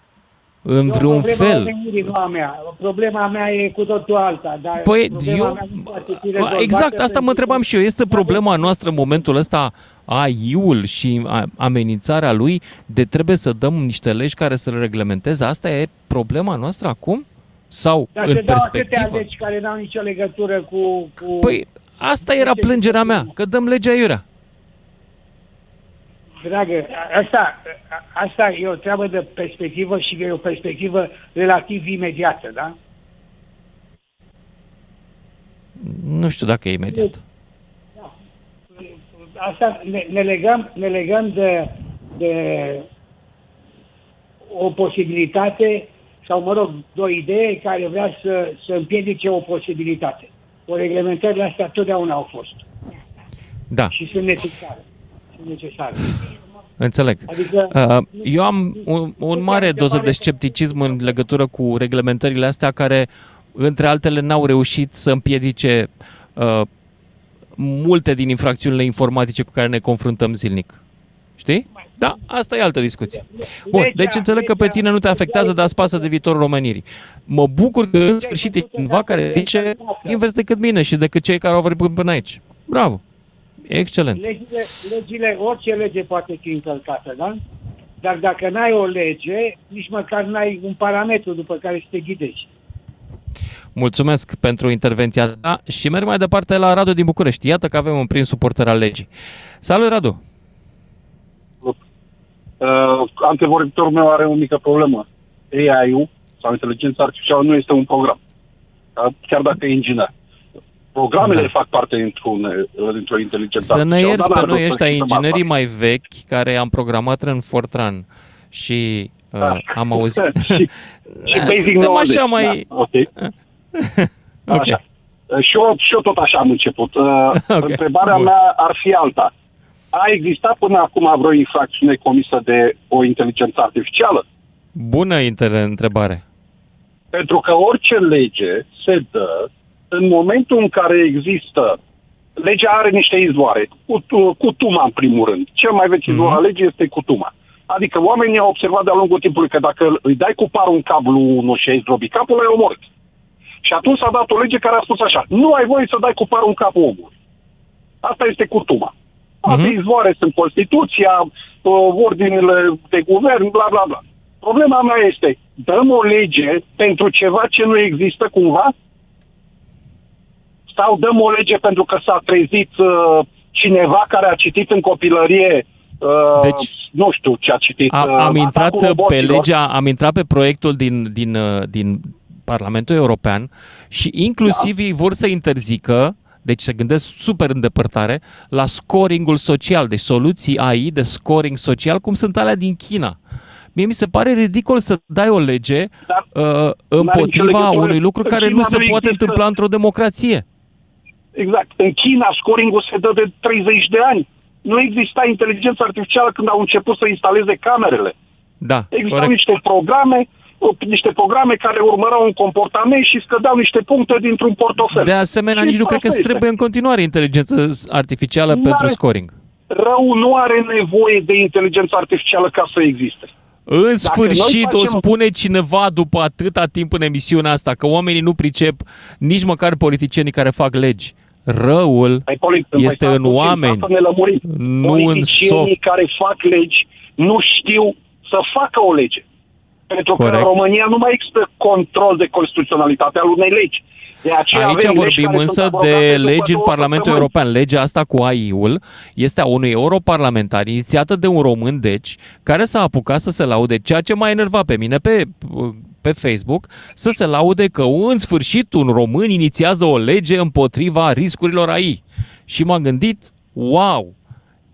în E o vreun problemă a fel? omenirii, nu a mea. Problema mea e cu totul alta. Dar Păi, problema eu- mea nu poate fi rezolvată Exact, asta pentru mă întrebam și eu. Este problema noastră în momentul ăsta AI-ul și a- amenințarea lui de trebuie să dăm niște legi care să le reglementeze? Asta e problema noastră acum? Sau Dar în se dau atâtea perspectivă? legi care n-au nicio legătură cu... cu... Păi, asta era plângerea mea, că dăm legea iurea. Dragă, a- asta, a- asta e o treabă de perspectivă și e o perspectivă relativ imediată, da? Nu știu dacă e imediat. Asta ne, ne, legăm, ne legăm de, de o posibilitate sau, mă rog, de o idee care vrea să, să împiedice o posibilitate. O reglementările astea totdeauna au fost Da, și sunt necesare. Sunt necesare. înțeleg. Adică- Uh, Eu am un, un mare doză de scepticism în legătură cu reglementările astea care, între altele, n-au reușit să împiedice uh, multe din infracțiunile informatice cu care ne confruntăm zilnic. Știi? Da, asta e altă discuție. Bun, deci înțeleg că pe tine nu te afectează, dar îți pasă de viitorul românirii. Mă bucur că în sfârșit e cineva care zice invers decât mine și decât cei care au vorbit până aici. Bravo! Excelent! Legile, legile, orice lege poate fi încălcată, da? Dar dacă n-ai o lege, nici măcar n-ai un parametru după care să te ghidezi. Mulțumesc pentru intervenția ta și merg mai departe la Radu din București. Iată că avem un prim suporter al legii. Salut, Radu! Uh, antevorbitorul meu are o mică problemă. AI-ul sau inteligența artificială nu este un program. Da? Chiar dacă e inginer. Programele da. fac parte dintr-un, uh, dintr-o inteligență Să ne artificială, ierți dar pe n-are noi rost să ăștia schimbăm inginerii asta. mai vechi care am programat în Fortran și uh, am auzit... și, și basic Suntem knowledge. așa mai... Da, ok. Așa. Uh, Și eu, și eu tot așa am început. Uh, Ok, Întrebarea bun. mea ar fi alta. A existat până acum vreo infracțiune comisă de o inteligență artificială? Bună inter- întrebare. Pentru că orice lege se dă în momentul în care există legea are niște izvoare. Cu, cu tuma, în primul rând. Cel mai vechi izvor al legii este cu tuma. Adică oamenii au observat de-a lungul timpului că dacă îi dai cu parul un cablu unul și ai zdrobi capul, ai omorât. Și atunci s-a dat o lege care a spus așa, nu ai voie să dai cu parul în capul omului. Asta este curtuma. Alte izvoare sunt Constituția, uh, ordinele de guvern, bla bla bla. Problema mea este, dăm o lege pentru ceva ce nu există cumva? Sau dăm o lege pentru că s-a trezit uh, cineva care a citit în copilărie uh, Deci- nu știu ce a citit. A, uh, am intrat atacul pe roboților. legea, am intrat pe proiectul din, din, uh, din Parlamentul European și inclusiv ei vor să interzică, deci se gândesc super în depărtare, la scoringul social, deci soluții AI de scoring social, cum sunt alea din China. Mie mi se pare ridicol să dai o lege uh, împotriva legătură. unui lucru În care China nu se nu poate există- întâmpla într-o democrație. Exact. În China scoringul se dă de 30 de ani. Nu exista inteligență artificială când au început să instaleze camerele. Da, Existau corect. niște programe niște programe care urmărau un comportament și scădeau niște puncte dintr-un portofel. De asemenea, Și nici nu cred că asta îți este. trebuie în continuare inteligență artificială Nu pentru are- scoring. Rău nu are nevoie de inteligență artificială ca să existe. În noi sfârșit o facem- spune cineva după atâta timp în emisiunea asta că oamenii nu pricep nici măcar politicienii care fac legi. Răul Păi, poli- este păi, în puțin, oameni, Să ne lămurim. nu în Politicienii soft. care fac legi nu știu să facă o lege. Pentru că Corect. în România nu mai există control de constituționalitate al unei legi. De aceea Aici avem legi vorbim care însă sunt abrogate de după legi în două Parlamentul săptămâni. European. Legea asta cu AI-ul este a unui europarlamentar inițiată de un român, deci, care s-a apucat să se laude, ceea ce m-a enervat pe mine pe, pe Facebook, să se laude că în sfârșit un român inițiază o lege împotriva riscurilor AI. Și m-am gândit, wow,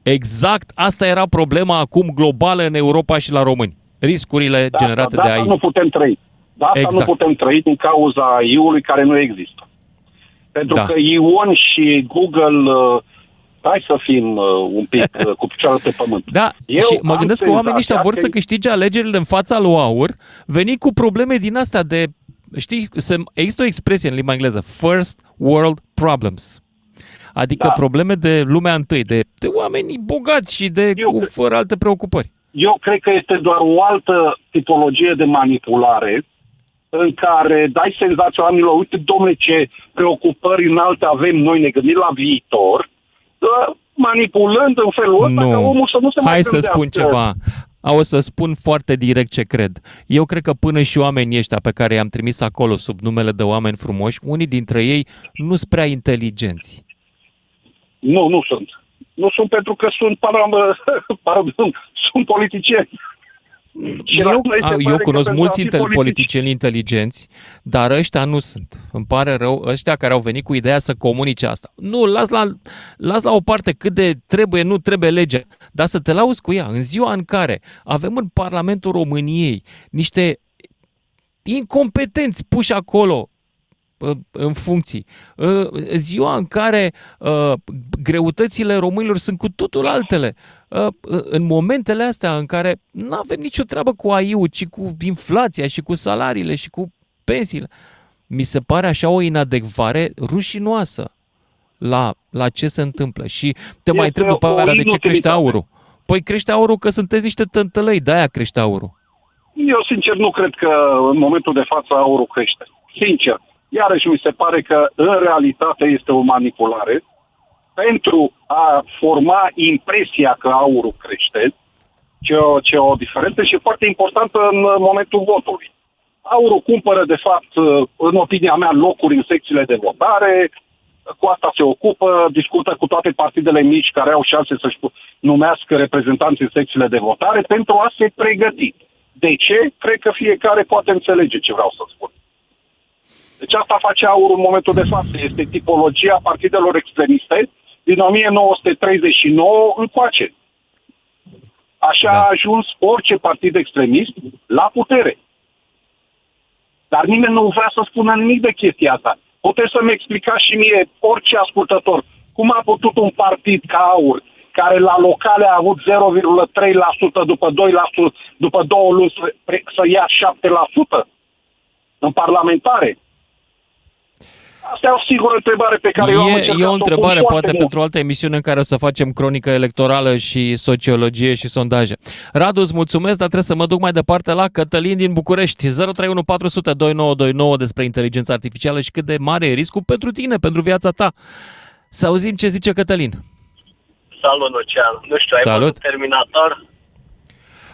exact asta era problema acum globală în Europa și la români. Riscurile Da, generate da, de de asta AI. nu putem trăi. De asta Exact. nu putem trăi din cauza AI-ului care nu există. Pentru Da. că Ion și Google, uh, hai să fim uh, un pic uh, cu picioarele pe pământ. Da, Eu și mă am gândesc că oamenii ăștia senzația vor că- să câștige alegerile în fața lui Aur, veni cu probleme din astea de, știi, se, există o expresie în limba engleză, first world problems. Adică Da. probleme de lumea întâi, de, de oameni bogați și de cu, fără alte preocupări. Eu cred că este doar o altă tipologie de manipulare în care dai senzația oamenilor, uite, domnule, ce preocupări înalte avem noi, ne gândim la viitor, uh, manipulând în felul ăsta ca omul să nu se mai Hai să gândească. spun ceva. O să spun foarte direct ce cred. Eu cred că până și oamenii ăștia pe care i-am trimis acolo sub numele de oameni frumoși, unii dintre ei nu sunt prea inteligenți. Nu, nu sunt. Nu sunt pentru că sunt, param, pardon, sunt politicieni. Și la Eu, noi se a, pare eu că cunosc pentru a mulți fi inter- politici- politicieni inteligenți, dar ăștia nu sunt. Îmi pare rău, ăștia care au venit cu ideea să comunice asta. Nu, las la, las la o parte cât de trebuie, nu trebuie legea, dar să te lauzi cu ea. În ziua în care avem în Parlamentul României niște incompetenți puși acolo uh, în funcții. Uh, Ziua în care uh, greutățile românilor sunt cu totul altele. Uh, În momentele astea în care nu avem nicio treabă cu AI-ul, ci cu inflația și cu salariile și cu pensiile. Mi se pare așa o inadecvare rușinoasă la, la ce se întâmplă. Și te mai Este întreb după o aia, dar de ce crește inutilitate. aurul? Păi crește aurul că sunteți niște tântălăi, de-aia crește aurul. Eu, sincer, nu cred că în momentul de față aurul crește. Sincer. Iarăși mi se pare că în realitate este o manipulare pentru a forma impresia că aurul crește, ce o, ce o diferență și foarte importantă în momentul votului. Aurul cumpără, de fapt, în opinia mea, locuri în secțiile de votare, cu asta se ocupă, discută cu toate partidele mici care au șanse să-și numească reprezentanți în secțiile de votare pentru a se pregăti. De ce? Cred că fiecare poate înțelege ce vreau să spun. Deci asta face aurul în momentul de față. Este tipologia partidelor extremiste din 1939 încoace. Așa da. a ajuns orice partid extremist la putere. Dar nimeni nu vrea să spună nimic de chestia asta. Puteți să-mi explicați și mie, orice ascultător, cum a putut un partid ca AUR, care la locale a avut 0,3% după 2%, după două luni să, să ia 7% în parlamentare? Asta e o singură întrebare pe care eu am E, încercat e să o pun întrebare foarte poate mult. pentru o altă emisiune în care o să facem cronică electorală și sociologie și sondaje. Radu, îți mulțumesc, dar trebuie să mă duc mai departe la Cătălin din București. 031 400 2929 despre inteligența artificială și cât de mare e riscul pentru tine, pentru viața ta. Să auzim ce zice Cătălin. Salut, Lucian. Nu știu, ai Salut. văzut Terminator?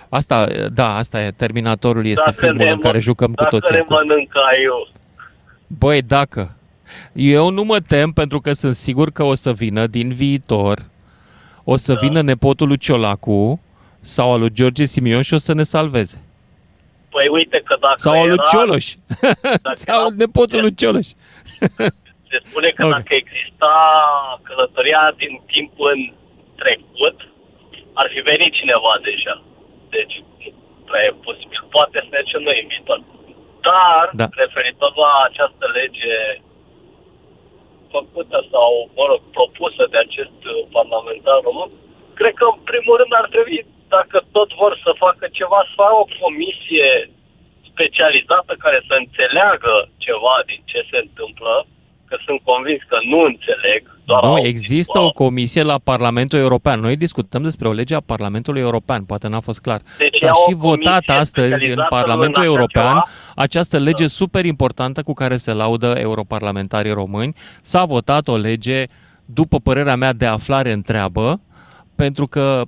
Asta, da, asta e, Terminatorul este Dacă filmul ne în care mă- jucăm cu Dacă toții. ne acum. mănâncă aiu. Băi, dacă. Eu nu mă tem pentru că sunt sigur că o să vină din viitor, o să vină nepotul lui Ciolacu sau al lui George Simion și o să ne salveze. Păi uite că dacă Sau al lui era, Cioloș. sau nepotul lui Cioloș. se spune că Ok. dacă exista călătoria din timp în trecut, ar fi venit cineva deja. Deci, nu prea e posibil. Poate să mergem noi în viitor. Dar, Da. referitor la această lege făcută sau, mă rog, propusă de acest uh, parlamentar român, cred că, în primul rând, ar trebui, dacă tot vor să facă ceva, să facă o comisie specializată care să înțeleagă ceva din ce se întâmplă, că sunt convins că nu înțeleg. Doar Nu, au există o comisie la Parlamentul European. Noi discutăm despre o lege a Parlamentului European, poate n-a fost clar. Deci S-a e o și votat comisie astăzi în specializată Parlamentul în așa European ceva? această lege super importantă cu care se laudă europarlamentarii români. S-a votat o lege, după părerea mea, de aflare întreabă, pentru că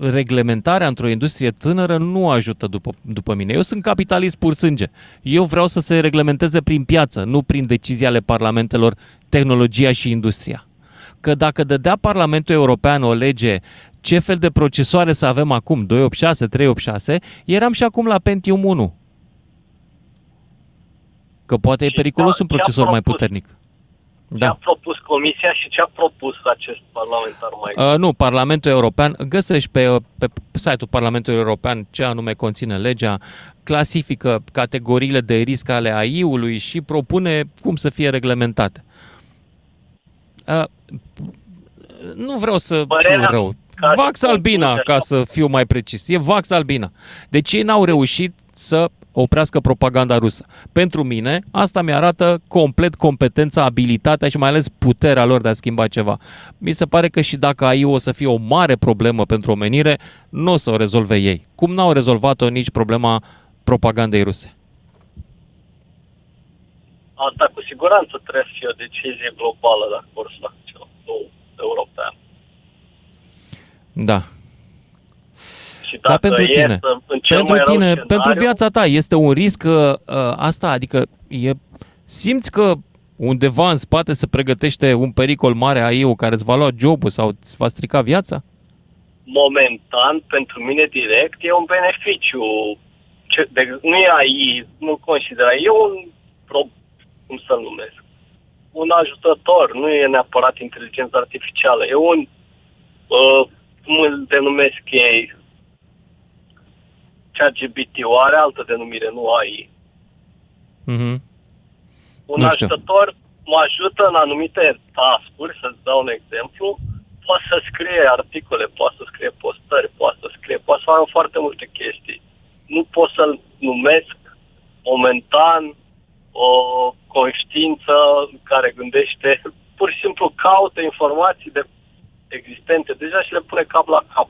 reglementarea într-o industrie tânără nu ajută după, după mine. Eu sunt capitalist pur sânge. Eu vreau să se reglementeze prin piață, nu prin decizii ale parlamentelor, tehnologia și industria. Că dacă dădea Parlamentul European o lege ce fel de procesoare să avem acum, 286, 386, eram și acum la Pentium 1. Că poate e periculos un procesor mai puternic. Ce a propus Comisia și ce a propus acest parlamentar mai Uh, nu, Parlamentul European, găsești pe, pe site-ul Parlamentului European ce anume conține legea, clasifică categoriile de risc ale AI-ului și propune cum să fie reglementate. Uh, nu vreau să Părerea fiu rău. care Vax Albina, conclude ca să fiu mai precis. E Vax Albina. Deci ei n-au reușit să oprească propaganda rusă. Pentru mine, asta mi-arată complet competența, abilitatea și mai ales puterea lor de a schimba ceva. Mi se pare că și dacă AI o să fie o mare problemă pentru omenire, nu o să o rezolve ei. Cum n-au rezolvat-o nici problema propagandei ruse. Asta cu siguranță trebuie să fie o decizie globală dacă vor să facă ceva, nu european. Da. Și Dar dacă pentru e tine, să- în cel pentru mai rău tine, scenariu, pentru viața ta, este un risc uh, asta, adică e, simți că undeva în spate se pregătește un pericol mare a eu care îți va lua jobul sau îți va strica viața? momentan, pentru mine direct, e un beneficiu. Ce, de, nu e AI, nu consider AI, e un, pro, cum să-l numesc, un ajutător, nu e neapărat inteligență artificială, e un, uh, cum îl denumesc ei, ChatGPT, o are altă denumire, nu AI. Mhm. Un Nu știu. ajutor mă ajută în anumite task-uri, să-ți dau un exemplu, poate să scrie articole, poate să scrie postări, poate să scrie, poate să facă foarte multe chestii. Nu pot să-l numesc momentan o conștiință care gândește, pur și simplu caută informații de existente deja și le pune cap la cap.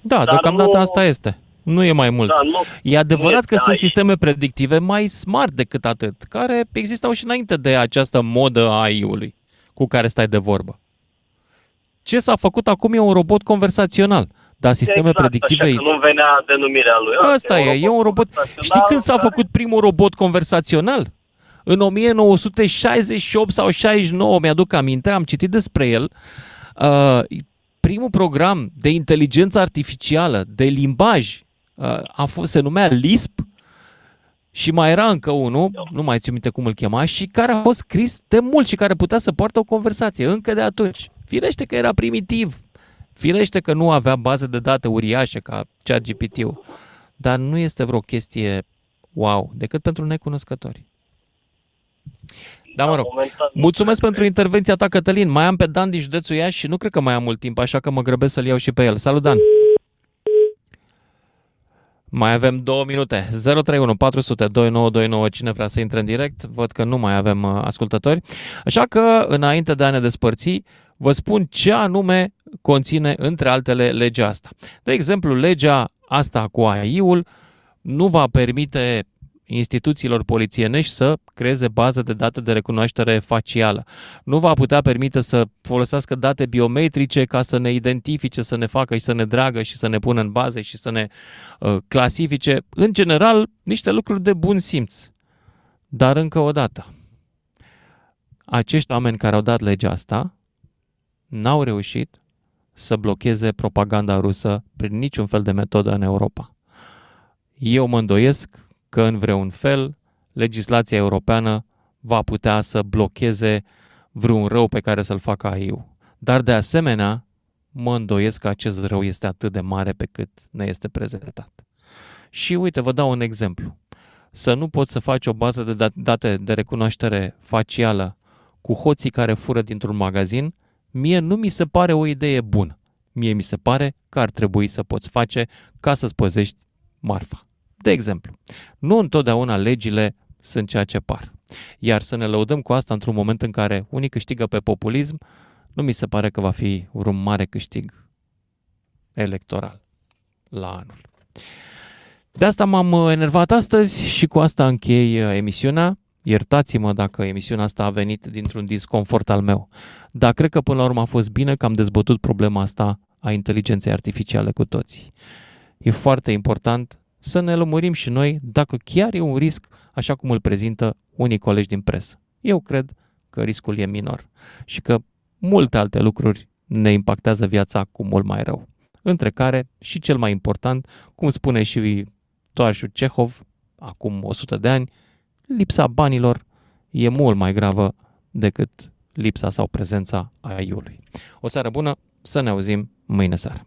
Da, Dar deocamdată nu- asta este. Nu e mai mult. Da, nu- e adevărat nu că este sunt AI. sisteme predictive mai smart decât atât, care existau și înainte de această modă a AI-ului cu care stai de vorbă. Ce s-a făcut acum e un robot conversațional, dar sisteme exact, predictive... Așa că nu venea denumirea lui. Asta e, e un robot. Știi când s-a făcut primul robot conversațional? În 1968 sau 69, mi-aduc aminte, am citit despre el. Uh, primul program de inteligență artificială, de limbaj, uh, a fost, se numea Lisp și mai era încă unul, nu mai țin minte cum îl chema, și care a fost scris de mult și care putea să poartă o conversație încă de atunci. Firește că era primitiv. Firește că nu avea baze de date uriașe ca ChatGPT-ul. Dar nu este vreo chestie wow, decât pentru necunoscători. Da, mă rog. Mulțumesc pentru intervenția ta, Cătălin. Mai am pe Dan din județul Iași și nu cred că mai am mult timp, așa că mă grăbesc să-l iau și pe el. Salut, Dan! Mai avem două minute. 031 400 2929. Cine vrea să intre în direct? Văd că nu mai avem uh, ascultători. Așa că, înainte de a ne despărți, vă spun ce anume conține, între altele, legea asta. De exemplu, legea asta cu AI-ul nu va permite instituțiilor polițienești să creeze bază de date de recunoaștere facială. Nu va putea permite să folosească date biometrice ca să ne identifice, să ne facă și să ne dragă și să ne pună în baze și să ne uh, clasifice. În general, niște lucruri de bun simț. Dar încă o dată, acești oameni care au dat legea asta n-au reușit să blocheze propaganda rusă prin niciun fel de metodă în Europa. Eu mă îndoiesc că în vreun fel legislația europeană va putea să blocheze vreun rău pe care să-l facă AI-ul. Dar de asemenea, mă îndoiesc că acest rău este atât de mare pe cât ne este prezentat. Și uite, vă dau un exemplu. Să nu poți să faci o bază de date de recunoaștere facială cu hoții care fură dintr-un magazin, mie nu mi se pare o idee bună. Mie mi se pare că ar trebui să poți face ca să-ți păzești marfa. De exemplu, nu întotdeauna legile sunt ceea ce par. Iar să ne lăudăm cu asta într-un moment în care unii câștigă pe populism, nu mi se pare că va fi un mare câștig electoral la anul. De asta m-am enervat astăzi și cu asta închei emisiunea. Iertați-mă dacă emisiunea asta a venit dintr-un disconfort al meu. Dar cred că până la urmă a fost bine că am dezbătut problema asta a inteligenței artificiale cu toții. E foarte important să ne lămurim și noi dacă chiar e un risc așa cum îl prezintă unii colegi din presă. Eu cred că riscul e minor și că multe alte lucruri ne impactează viața cu mult mai rău. Între care și cel mai important, cum spune și toașul Cehov, acum 100 de ani, lipsa banilor e mult mai gravă decât lipsa sau prezența AI-ului. O seară bună, să ne auzim mâine seară.